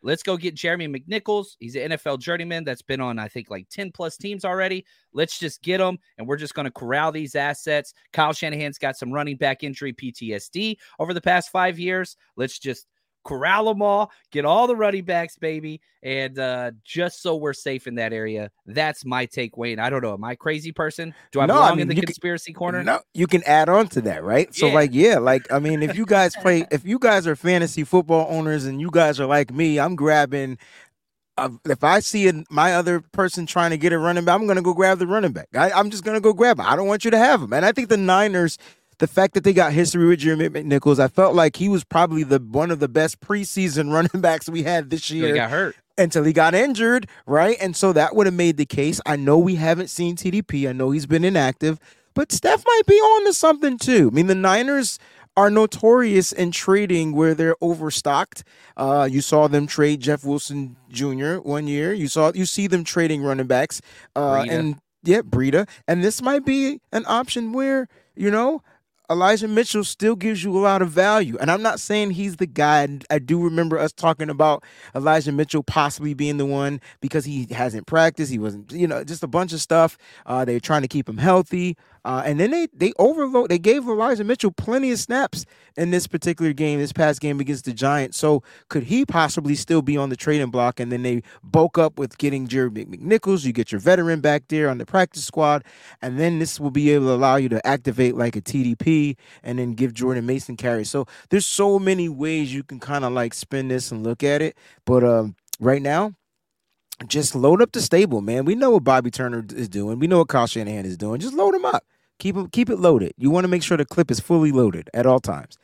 Let's go get Jeremy McNichols. He's an NFL journeyman that's been on, I think, like 10 plus teams already. Let's just get him, and we're just going to corral these assets. Kyle Shanahan's got some running back injury PTSD over the past five years. Let's just corral them all, get all the running backs, baby. And uh, just so we're safe in that area. That's my take, Wayne. I don't know. Am I a crazy person? Do I No, belong I mean, in the you can- conspiracy corner? No, you can add on to that, right? So Yeah. like, yeah, like I mean, if you guys play, if you guys are fantasy football owners and you guys are like me, I'm grabbing. Uh, if I see a, my other person trying to get a running back, I'm gonna go grab the running back. I, I'm just gonna go grab him. I don't want you to have him. And I think the Niners, the fact that they got history with Jeremy McNichols, I felt like he was probably the one of the best preseason running backs we had this year he got hurt. until he got injured, right? And so that would have made the case. I know we haven't seen TDP. I know he's been inactive, but Steph might be on to something too. I mean, the Niners are notorious in trading where they're overstocked. Uh, you saw them trade Jeff Wilson Jr. one year. You saw you see them trading running backs. Uh, and yeah, Breida. And this might be an option where you know Elijah Mitchell still gives you a lot of value. And I'm not saying he's the guy. I do remember us talking about Elijah Mitchell possibly being the one because he hasn't practiced. He wasn't, you know, just a bunch of stuff. Uh, they're trying to keep him healthy. Uh, and then they they overload. They gave Elijah Mitchell plenty of snaps in this particular game, this past game against the Giants. So could he possibly still be on the trading block? And then they bulk up with getting Jeremy McNichols. You get your veteran back there on the practice squad, and then this will be able to allow you to activate like a TDP and then give Jordan Mason carries. So there's so many ways you can kind of like spin this and look at it. But um, right now, just load up the stable, man. We know what Bobby Turner is doing. We know what Kyle Shanahan is doing. Just load them up. Keep it, keep it loaded. You want to make sure the clip is fully loaded at all times.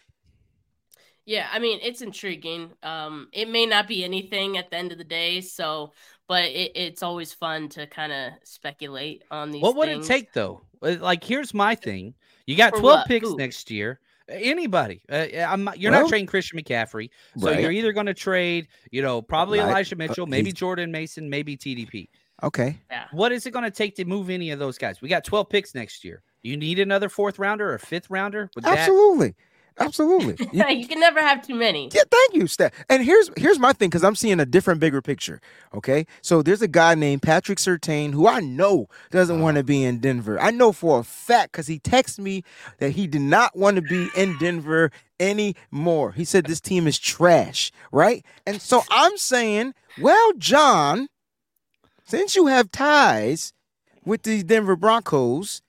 Yeah, I mean it's intriguing. Um, it may not be anything at the end of the day, so but it, it's always fun to kind of speculate on these. What would it take though? Like, here's my thing: you got For 12 what? picks Who? next year. Anybody? Uh, I'm not, you're Well, not trading Christian McCaffrey, so right. you're either going to trade, you know, probably Right. Elijah Uh, Mitchell, maybe Jordan Mason, maybe TDP. Okay. Yeah. What is it going to take to move any of those guys? We got 12 picks next year. You need another fourth rounder or fifth rounder? Absolutely. that, Absolutely. You- you can never have too many. Yeah, thank you, Steph. And here's here's my thing because I'm seeing a different, bigger picture. Okay, so there's a guy named Patrick Surtain who I know doesn't uh-huh. want to be in Denver. I know for a fact because he texted me that he did not want to be in Denver anymore. He said this team is trash, right? And so I'm saying, well, John, since you have ties with the Denver Broncos,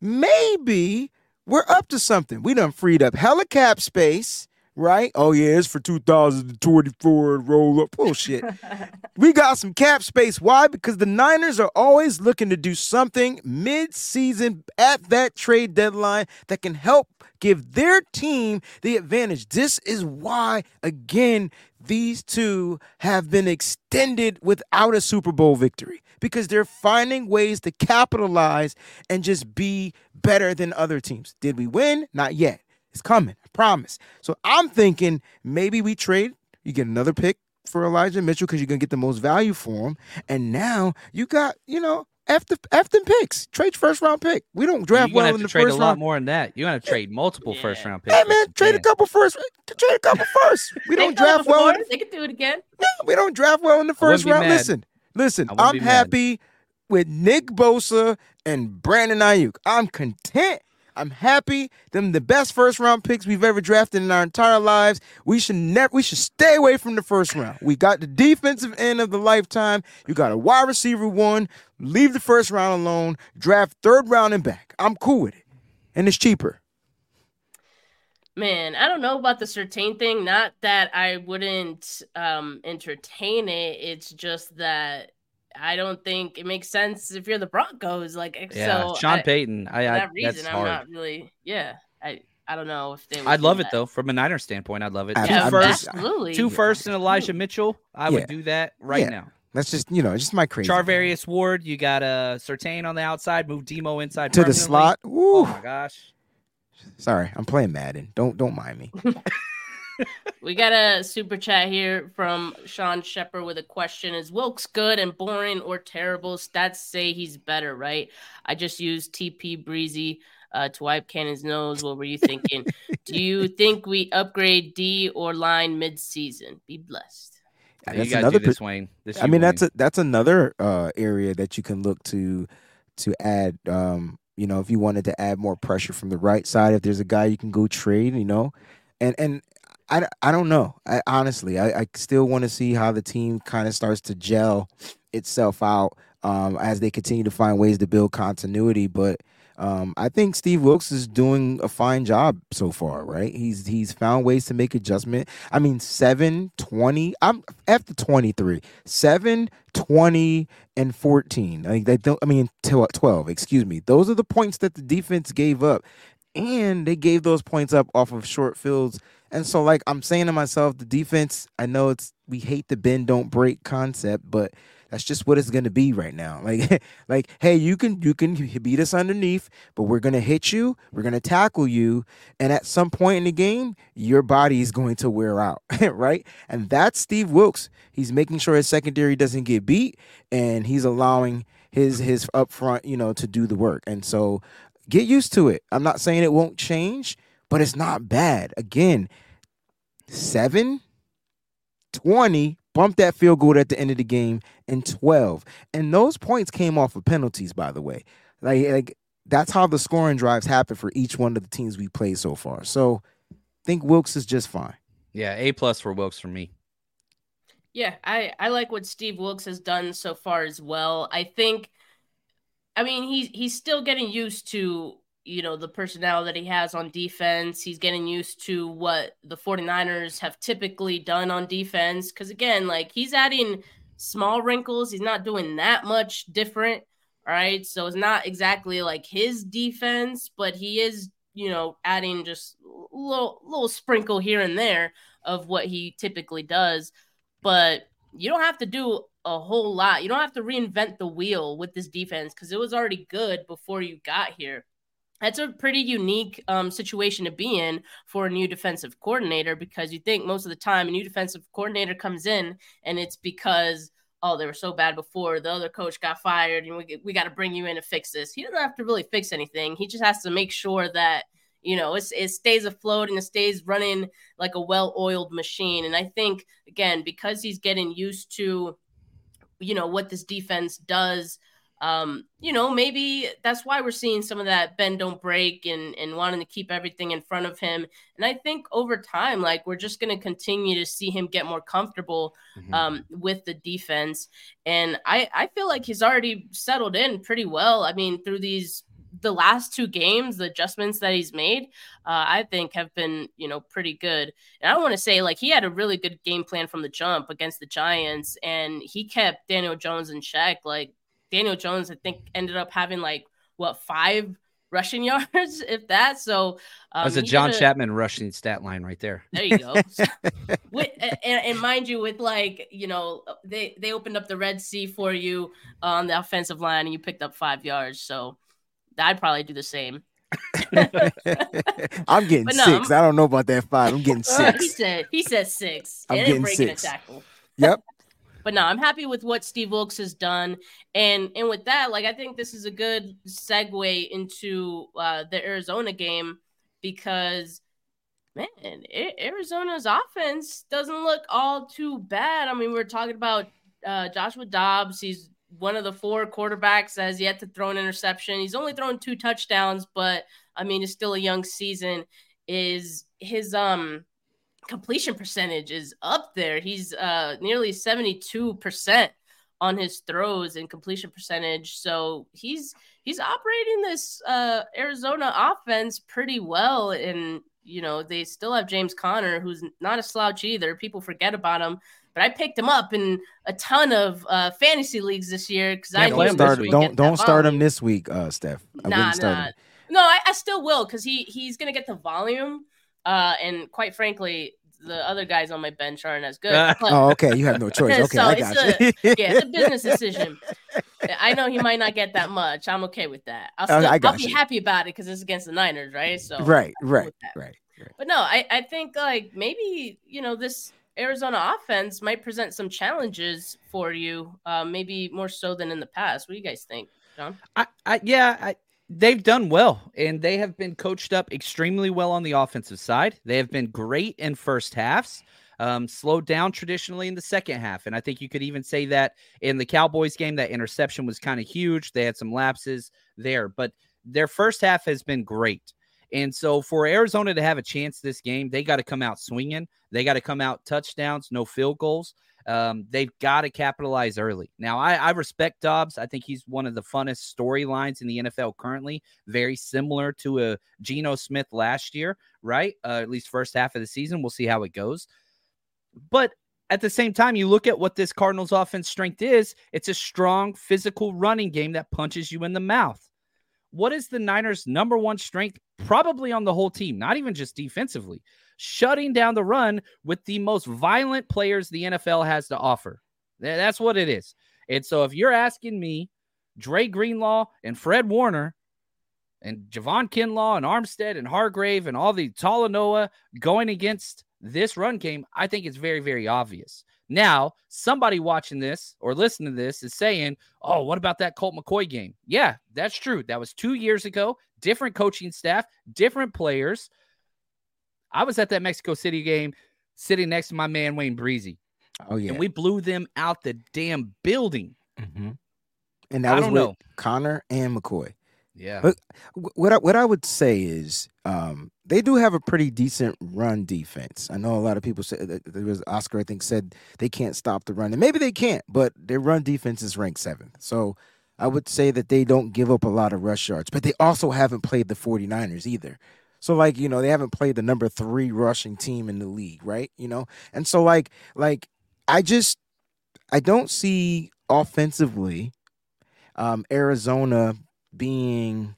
maybe we're up to something. We done freed up hella cap space, right? Oh yeah, it's for 2024 roll up bullshit. we got some cap space. Why? Because the Niners are always looking to do something mid-season at that trade deadline that can help give their team the advantage. This is why, again, these two have been extended without a Super Bowl victory because they're finding ways to capitalize and just be better than other teams. Did we win? Not yet. It's coming, I promise. So I'm thinking maybe we trade, you get another pick for Elijah Mitchell because you're going to get the most value for him. And now you got, you know, F the F them picks. Trade first round pick. We don't draft You're gonna well have in to the trade a first lot round. more than that. You're gonna trade multiple Yeah. first round picks. Hey man, you trade a couple first. Trade a couple first. We don't draft well. in. They could do it again. Yeah, we don't draft well in the first round. mad. Listen, listen. I'm happy with Nick Bosa and Brandon Aiyuk. I'm content. I'm happy. Them the best first round picks we've ever drafted in our entire lives. We should never. We should stay away from the first round. We got the defensive end of the lifetime. You got a wide receiver one. Leave the first round alone. Draft third round and back. I'm cool with it, and it's cheaper. Man, I don't know about the Surtain thing. Not that I wouldn't um entertain it. It's just that I don't think it makes sense if you're the Broncos. Like, Yeah, so Sean I, Payton. I, for I that that's reason, I'm hard. not really. Yeah, I I don't know if they. Would I'd do love it though. From a Niner standpoint, I'd love it. I- Two Yeah, I'm first, just- absolutely. two first, and Elijah Mitchell. I Yeah. would do that right Yeah. now. That's just you know, it's just my crazy. Charvarius Ward, you got a uh, Surtain on the outside, move Demo inside to the slot. Woo. Oh my gosh. Sorry, I'm playing Madden. Don't don't mind me. We got a super chat here from Sean Shepard with a question: Is Wilks good and boring or terrible? Stats say he's better, right? I just used TP Breezy uh, to wipe Gannon's nose. What were you thinking? Do you think we upgrade D or line mid-season? Be blessed. you That's gotta another do this, Wayne. This I you, mean, that's a that's another uh, area that you can look to to add. Um, you know, if you wanted to add more pressure from the right side, if there's a guy you can go trade, you know, and and I, I don't know. I honestly, I, I still want to see how the team kind of starts to gel itself out um, as they continue to find ways to build continuity. But um, I think Steve Wilks is doing a fine job so far, right? He's he's found ways to make adjustment. I mean, 7, 20, I'm after 23, 7, 20, and 14. Like they don't, I mean, tw- 12, excuse me. Those are the points that the defense gave up. And they gave those points up off of short fields. And so, like, I'm saying to myself, the defense, I know it's, we hate the bend, don't break concept, but that's just what it's gonna be right now. Like, like, hey, you can you can beat us underneath, but we're gonna hit you, we're gonna tackle you, and at some point in the game, your body is going to wear out, right? And that's Steve Wilks. He's making sure his secondary doesn't get beat, and he's allowing his his up front, you know, to do the work. And so, get used to it. I'm not saying it won't change, but it's not bad. Again, seven 20, bumped that field goal at the end of the game, and 12. And those points came off of penalties, by the way. Like, like that's how the scoring drives happen for each one of the teams we played so far. So I think Wilks is just fine. yeah, A plus for Wilks for me. Yeah, I I like what Steve Wilks has done so far as well. I think I mean he's he's still getting used to, you know, the personnel that he has on defense. He's getting used to what the 49ers have typically done on defense cuz again, like he's adding small wrinkles. He's not doing that much different, all right? So it's not exactly like his defense, but he is, you know, adding just a little little sprinkle here and there of what he typically does but you don't have to do a whole lot. You don't have to reinvent the wheel with this defense because it was already good before you got here. That's a pretty unique um, situation to be in for a new defensive coordinator because you think most of the time a new defensive coordinator comes in and it's because oh they were so bad before the other coach got fired and we, we got to bring you in to fix this. He doesn't have to really fix anything. He just has to make sure that you know, it stays afloat and it stays running like a well-oiled machine. And I think again because he's getting used to, you know, what this defense does um, you know, maybe that's why we're seeing some of that bend don't break and and wanting to keep everything in front of him. And I think over time, like we're just going to continue to see him get more comfortable mm-hmm. um, with the defense. And I I feel like he's already settled in pretty well. I mean, through these the last two games, the adjustments that he's made, uh, I think have been, you know, pretty good. And I want to say, like, he had a really good game plan from the jump against the Giants, and he kept Daniel Jones in check. Like, Daniel Jones, I think, ended up having like what five rushing yards, if that. So um, that's a John a, Chapman rushing stat line right there. There you go. with, and, and, mind you, with like you know, they they opened up the Red Sea for you on the offensive line, and you picked up five yards. So I'd probably do the same. I'm getting no, 6 I'm, I don't know about that five. I'm getting six. he said he said six. I'm getting six. Yep. But no, I'm happy with what Steve Wilks has done, and and with that, like I think this is a good segue into uh, the Arizona game because man, Arizona's offense doesn't look all too bad. I mean, we are talking about uh, Joshua Dobbs. He's one of the four quarterbacks that has yet to throw an interception. He's only thrown two touchdowns, but I mean, it's still a young season. Is his um completion percentage is up there. He's uh, nearly 72% on his throws and completion percentage. So he's he's operating this uh, Arizona offense pretty well. And, you know, they still have James Conner, who's not a slouch either. People forget about him. But I picked him up in a ton of uh, fantasy leagues this year because I don't start, don't don't start him this week, uh, Steph. I nah, nah. No, I, I still will because he he's gonna get the volume. Uh, and quite frankly, the other guys on my bench aren't as good. But, oh, okay. You have no choice. Okay, so I got you. A, yeah, it's a business decision. I know he might not get that much. I'm okay with that. I'll, still, I will be happy about it because it's against the Niners, right? So right, right, right, right. But no, I, I think like maybe you know this Arizona offense might present some challenges for you, uh, maybe more so than in the past. What do you guys think, John? I, I yeah, I, they've done well and they have been coached up extremely well on the offensive side. They have been great in first halves, um, slowed down traditionally in the second half. And I think you could even say that in the Cowboys game, that interception was kind of huge. They had some lapses there, but their first half has been great. And so for Arizona to have a chance this game, they got to come out swinging. They got to come out touchdowns, no field goals. Um, they've got to capitalize early. Now, I, I, respect Dobbs. I think he's one of the funnest storylines in the NFL currently. Very similar to a Geno Smith last year, right? Uh, at least first half of the season. We'll see how it goes. But at the same time, you look at what this Cardinals offense strength is. It's a strong physical running game that punches you in the mouth. What is the Niners' number one strength? Probably on the whole team, not even just defensively shutting down the run with the most violent players the NFL has to offer. That's what it is. And so if you're asking me, Dre Greenlaw and Fred Warner and Javon Kinlaw and Armstead and Hargrave and all the Talanoa going against this run game, I think it's very, very obvious. Now, somebody watching this or listening to this is saying, Oh, what about that Colt McCoy game? Yeah, that's true. That was two years ago, different coaching staff, different players. I was at that Mexico City game sitting next to my man Wayne Breezy. Oh yeah, and we blew them out the damn building. Mm-hmm. And that I was with know. Conner and McCoy. Yeah. But what I, what I would say is um, they do have a pretty decent run defense. I know a lot of people said that there was Oscar I think said they can't stop the run, and maybe they can't, but their run defense is ranked seventh. So I would say that they don't give up a lot of rush yards, but they also haven't played the 49ers either. So like, you know, they haven't played the number 3 rushing team in the league, right? You know? And so like like I just I don't see offensively um Arizona being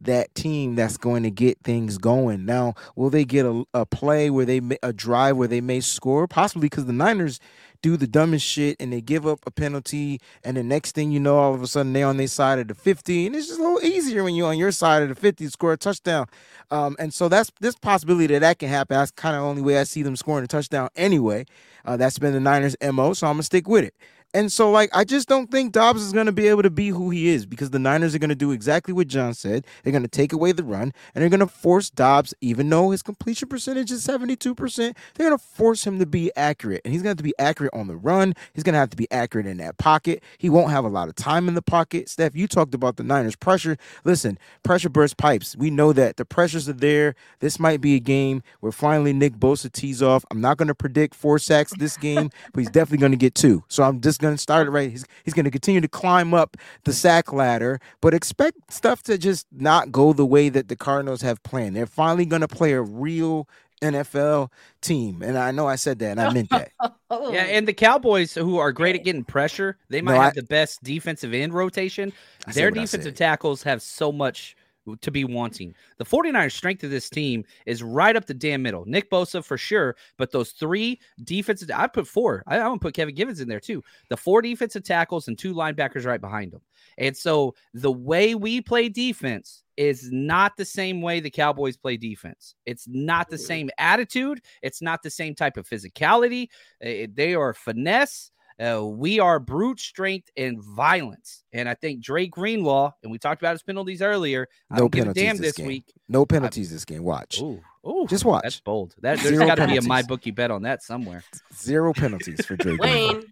that team that's going to get things going. Now, will they get a, a play where they a drive where they may score? Possibly because the Niners do the dumbest shit and they give up a penalty, and the next thing you know, all of a sudden they're on their side of the 50, and it's just a little easier when you're on your side of the 50 to score a touchdown. Um, and so that's this possibility that that can happen. That's kind of the only way I see them scoring a touchdown anyway. Uh, that's been the Niners' MO, so I'm going to stick with it. And so, like, I just don't think Dobbs is going to be able to be who he is because the Niners are going to do exactly what John said. They're going to take away the run and they're going to force Dobbs, even though his completion percentage is 72%, they're going to force him to be accurate. And he's going to have to be accurate on the run. He's going to have to be accurate in that pocket. He won't have a lot of time in the pocket. Steph, you talked about the Niners pressure. Listen, pressure burst pipes. We know that the pressures are there. This might be a game where finally Nick Bosa tees off. I'm not going to predict four sacks this game, but he's definitely going to get two. So I'm just going to start right. He's, he's going to continue to climb up the sack ladder, but expect stuff to just not go the way that the Cardinals have planned. They're finally going to play a real NFL team. And I know I said that and I meant that. Oh. Yeah, and the Cowboys, who are great at getting pressure, they might No, have I- the best defensive end rotation. Their defensive tackles have so much to be wanting. The 49ers' strength of this team is right up the damn middle. Nick Bosa for sure, but those three defensive, I put four. I, I to put Kevin Givens in there too. The four defensive tackles and two linebackers right behind them. And so the way we play defense is not the same way the Cowboys play defense. It's not the same attitude. It's not the same type of physicality. Uh, They are finesse. Uh, we are brute strength and violence. And I think Drake Greenlaw, and we talked about his penalties earlier. No don't penalties damn this this game. week. No penalties this game. Watch. Ooh, ooh, Just watch. That's bold. That, there's Zero got to be a penalties. MyBookie bet on that somewhere. Zero penalties for Drake. Greenlaw. Wayne,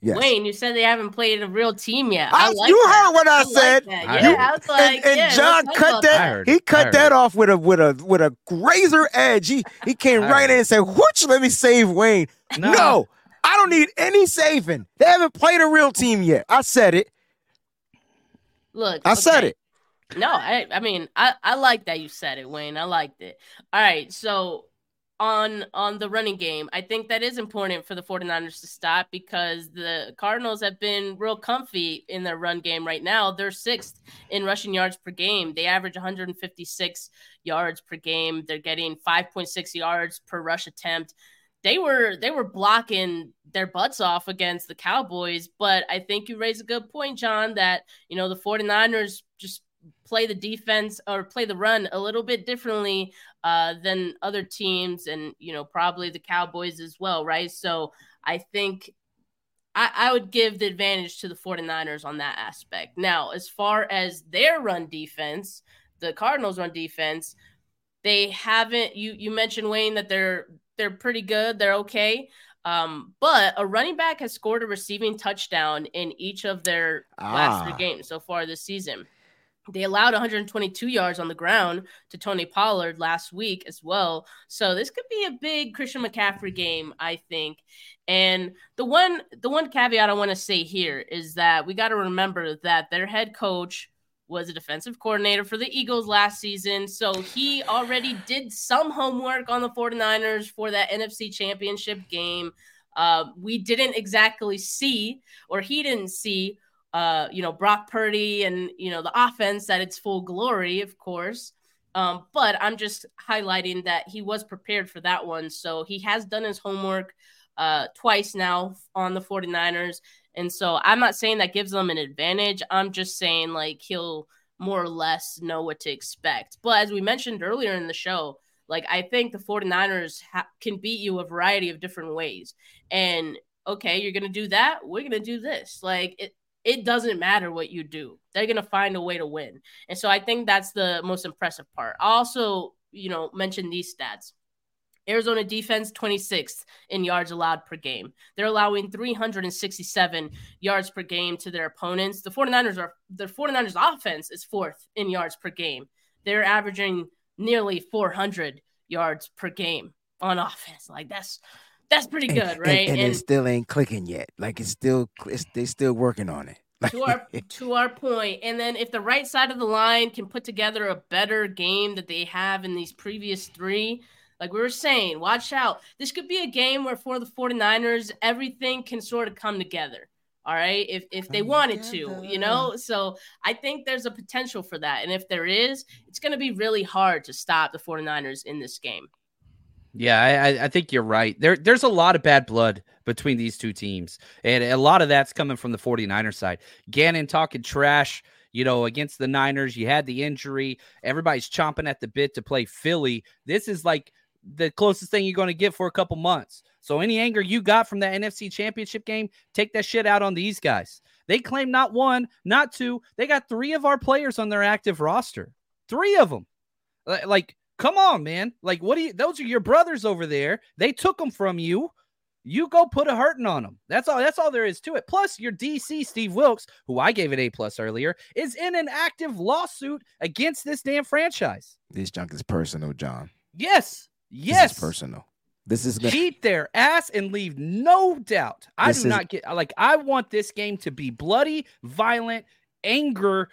Yes. Wayne, you said they haven't played a real team yet. I- I like you that. heard what I like said. that. I Yeah, heard I was like, and, and yeah, John cut that. He cut that off with a with a with a razor edge. He he came right in and said, "Whoosh, let me save Wayne." Nah. No, I don't need any saving. They haven't played a real team yet. I said it. Look, I said it. No, I I mean I I like that you said it, Wayne. I liked it. All right, so on on the running game, I think that is important for the 49ers to stop because the Cardinals have been real comfy in their run game right now. They're 6th in rushing yards per game. They average 156 yards per game. They're getting 5.6 yards per rush attempt. They were they were blocking their butts off against the Cowboys, but I think you raise a good point, John, that you know the 49ers just play the defense or play the run a little bit differently uh, than other teams and you know probably the cowboys as well right? So i think I, I would give the advantage to the 49ers on that aspect. Now as far as their run defense the cardinals run defense they haven't you you mentioned wayne that they're they're pretty good they're okay um, but a running back has scored a receiving touchdown in each of their last three Ah. games so far this season they allowed 122 yards on the ground to Tony Pollard last week as well. So this could be a big Christian McCaffrey game, I think. And the one the one caveat I want to say here is that we got to remember that their head coach was a defensive coordinator for the Eagles last season. So he already did some homework on the 49ers for that NFC championship game. Uh, we didn't exactly see, or he didn't see, uh, you know, Brock Purdy and, you know, the offense at its full glory, of course. Um, but I'm just highlighting that he was prepared for that one. So he has done his homework uh, twice now on the 49ers. And so I'm not saying that gives them an advantage. I'm just saying like he'll more or less know what to expect. But as we mentioned earlier in the show, like I think the 49ers ha- can beat you a variety of different ways. And okay, you're going to do that. We're going to do this. Like it, it doesn't matter what you do. They're going to find a way to win. And so I think that's the most impressive part. I also, you know, mention these stats. Arizona defense 26th in yards allowed per game. They're allowing 367 yards per game to their opponents. The 49ers are the 49ers offense is 4th in yards per game. They're averaging nearly 400 yards per game on offense. Like that's that's pretty good, And- right? And, and, it still ain't clicking yet. Like it's still, it's, they still working on it. to our to our point and then if the right side of the line can put together a better game that they have in these previous three like we were saying watch out this could be a game where for the 49ers everything can sort of come together all right if if they Come wanted to you know so i think there's a potential for that and if there is it's going to be really hard to stop the 49ers in this game Yeah, I, I- I think you're right. There, there's a lot of bad blood between these two teams, and a lot of that's coming from the 49ers side. Gannon talking trash, you know, against the Niners. You had the injury. Everybody's chomping at the bit to play Philly. This is like the closest thing you're going to get for a couple months. So any anger you got from that NFC championship game, take that shit out on these guys. They claim not one, not two. They got three of our players on their active roster. Three of them. Like, come on, man. Like, what do you, those are your brothers over there. They took them from you. You go put a hurting on them. That's all. That's all there is to it. Plus, your DC Steve Wilks, who I gave an A plus earlier, is in an active lawsuit against this damn franchise. This junk is personal, John. Yes, yes, this personal. This is gonna cheat their ass and leave no doubt. I do is... not get like I want this game to be bloody, violent, anger.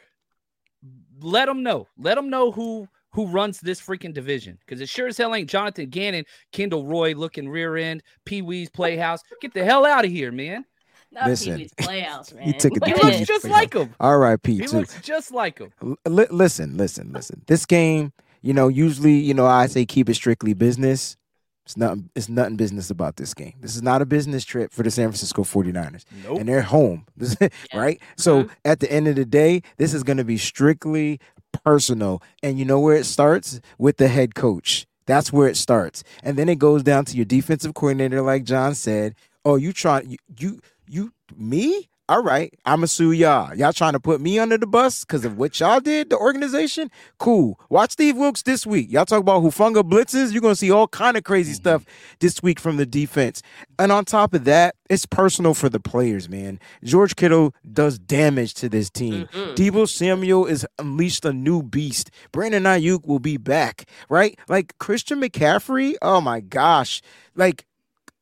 Let them know. Let them know who who runs this freaking division because it sure as hell ain't Jonathan Gannon, Kendall Roy looking rear end, Pee Wee's Playhouse. Get the hell out of here, man. Not Listen, Pee Wee's Playhouse, man. he took it. He looks just like him. All right, Pete. He too. looks just like him. L- listen, listen, listen. This game, you know, usually, you know, I say keep it strictly business. It's nothing, it's nothing business about this game. This is not a business trip for the San Francisco 49ers. Nope. And they're home. right? So mm-hmm. at the end of the day, this is going to be strictly personal. And you know where it starts? With the head coach. That's where it starts. And then it goes down to your defensive coordinator, like John said. Oh, you try you you, you me? All right, I'ma sue y'all. Y'all trying to put me under the bus because of what y'all did, the organization? Cool. Watch Steve Wilks this week. Y'all talk about Hufanga blitzes. You're gonna see all kind of crazy mm-hmm. stuff this week from the defense. And on top of that, it's personal for the players, man. George Kittle does damage to this team. mm hmm Deebo Samuel is unleashed a new beast. Brandon Aiyuk will be back, right? Like Christian McCaffrey. Oh my gosh. Like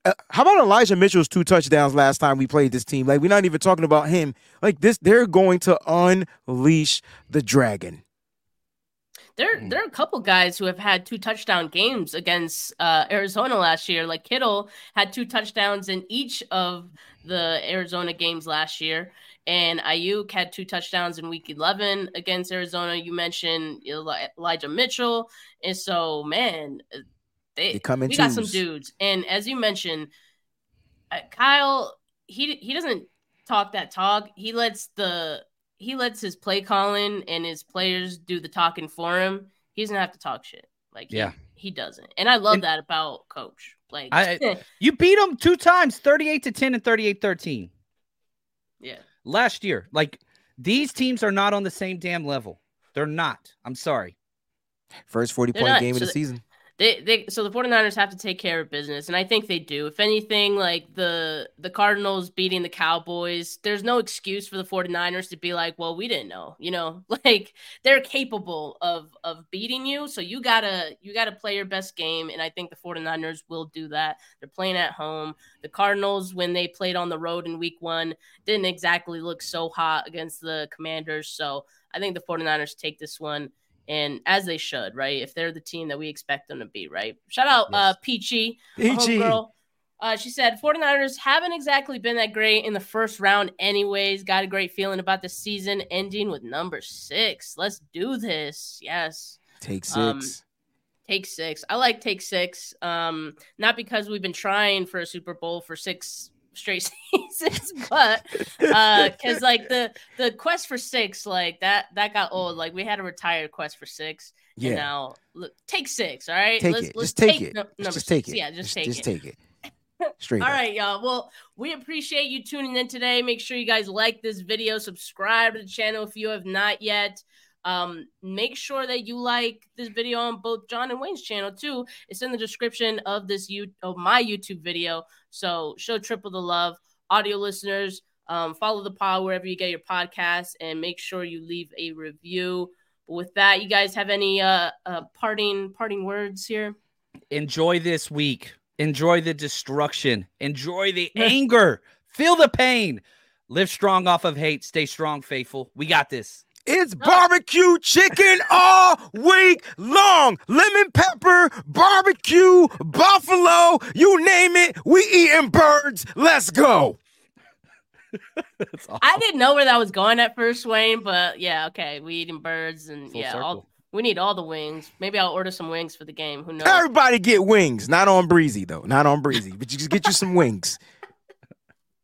uh, how about Elijah Mitchell's two touchdowns last time we played this team? Like we're not even talking about him. Like this, they're going to unleash the dragon. There, there are a couple guys who have had two touchdown games against uh, Arizona last year. Like Kittle had two touchdowns in each of the Arizona games last year, and Aiyuk had two touchdowns in Week 11 against Arizona. You mentioned Elijah Mitchell, and so man, they, they come in we got some dudes, and as you mentioned, uh, Kyle he he doesn't talk that talk. He lets the he lets his play calling and his players do the talking for him. He doesn't have to talk shit. Like yeah, he, doesn't, and I love and, that about Coach. Like I, you beat him two times, thirty-eight to ten and 38-13. Yeah, last year. Like these teams are not on the same damn level. They're not. I'm sorry. First 40 They're point not. game so of the season they so the 49ers have to take care of business and I think they do. If anything like the the Cardinals beating the Cowboys, there's no excuse for the 49ers to be like, "Well, we didn't know." You know, like they're capable of of beating you, so you got to you got to play your best game and I think the 49ers will do that. They're playing at home. The Cardinals when they played on the road in week 1 didn't exactly look so hot against the Commanders, so I think the 49ers take this one and as they should, right? If they're the team that we expect them to be, right? Shout out yes. uh Peachy, Peachy. girl. Uh, she said 49ers haven't exactly been that great in the first round, anyways. Got a great feeling about the season ending with number six. Let's do this. Yes. Take um, six. Um, take six. I like take six. Um, not because we've been trying for a Super Bowl for six straight seasons, but uh, because like the the quest for six, like that that got old. Like we had a retired quest for six. Yeah. now look, take six. All right. Take let's, it. Let's just take, take it. No, just six. take it. Yeah. Just, just take just it. take it. Straight All right, y'all. Well, we appreciate you tuning in today. Make sure you guys like this video, subscribe to the channel if you have not yet. Um, make sure that you like this video on both John and Wayne's channel too. It's in the description of this you of my YouTube video. So show triple the love, audio listeners. Um, follow the pod wherever you get your podcasts, and make sure you leave a review. But with that, you guys have any uh, uh parting parting words here? Enjoy this week. Enjoy the destruction. Enjoy the anger. Feel the pain. Live strong off of hate. Stay strong, faithful. We got this. It's barbecue chicken all week long. Lemon pepper, barbecue, buffalo, you name it. We eating birds. Let's go. awesome. I didn't know where that was going at first, Wayne, but yeah, okay. We eating birds and Full yeah, all, we need all the wings. Maybe I'll order some wings for the game. Who knows? Everybody get wings. Not on Breezie though. Not on Breezie, but you just get you some wings.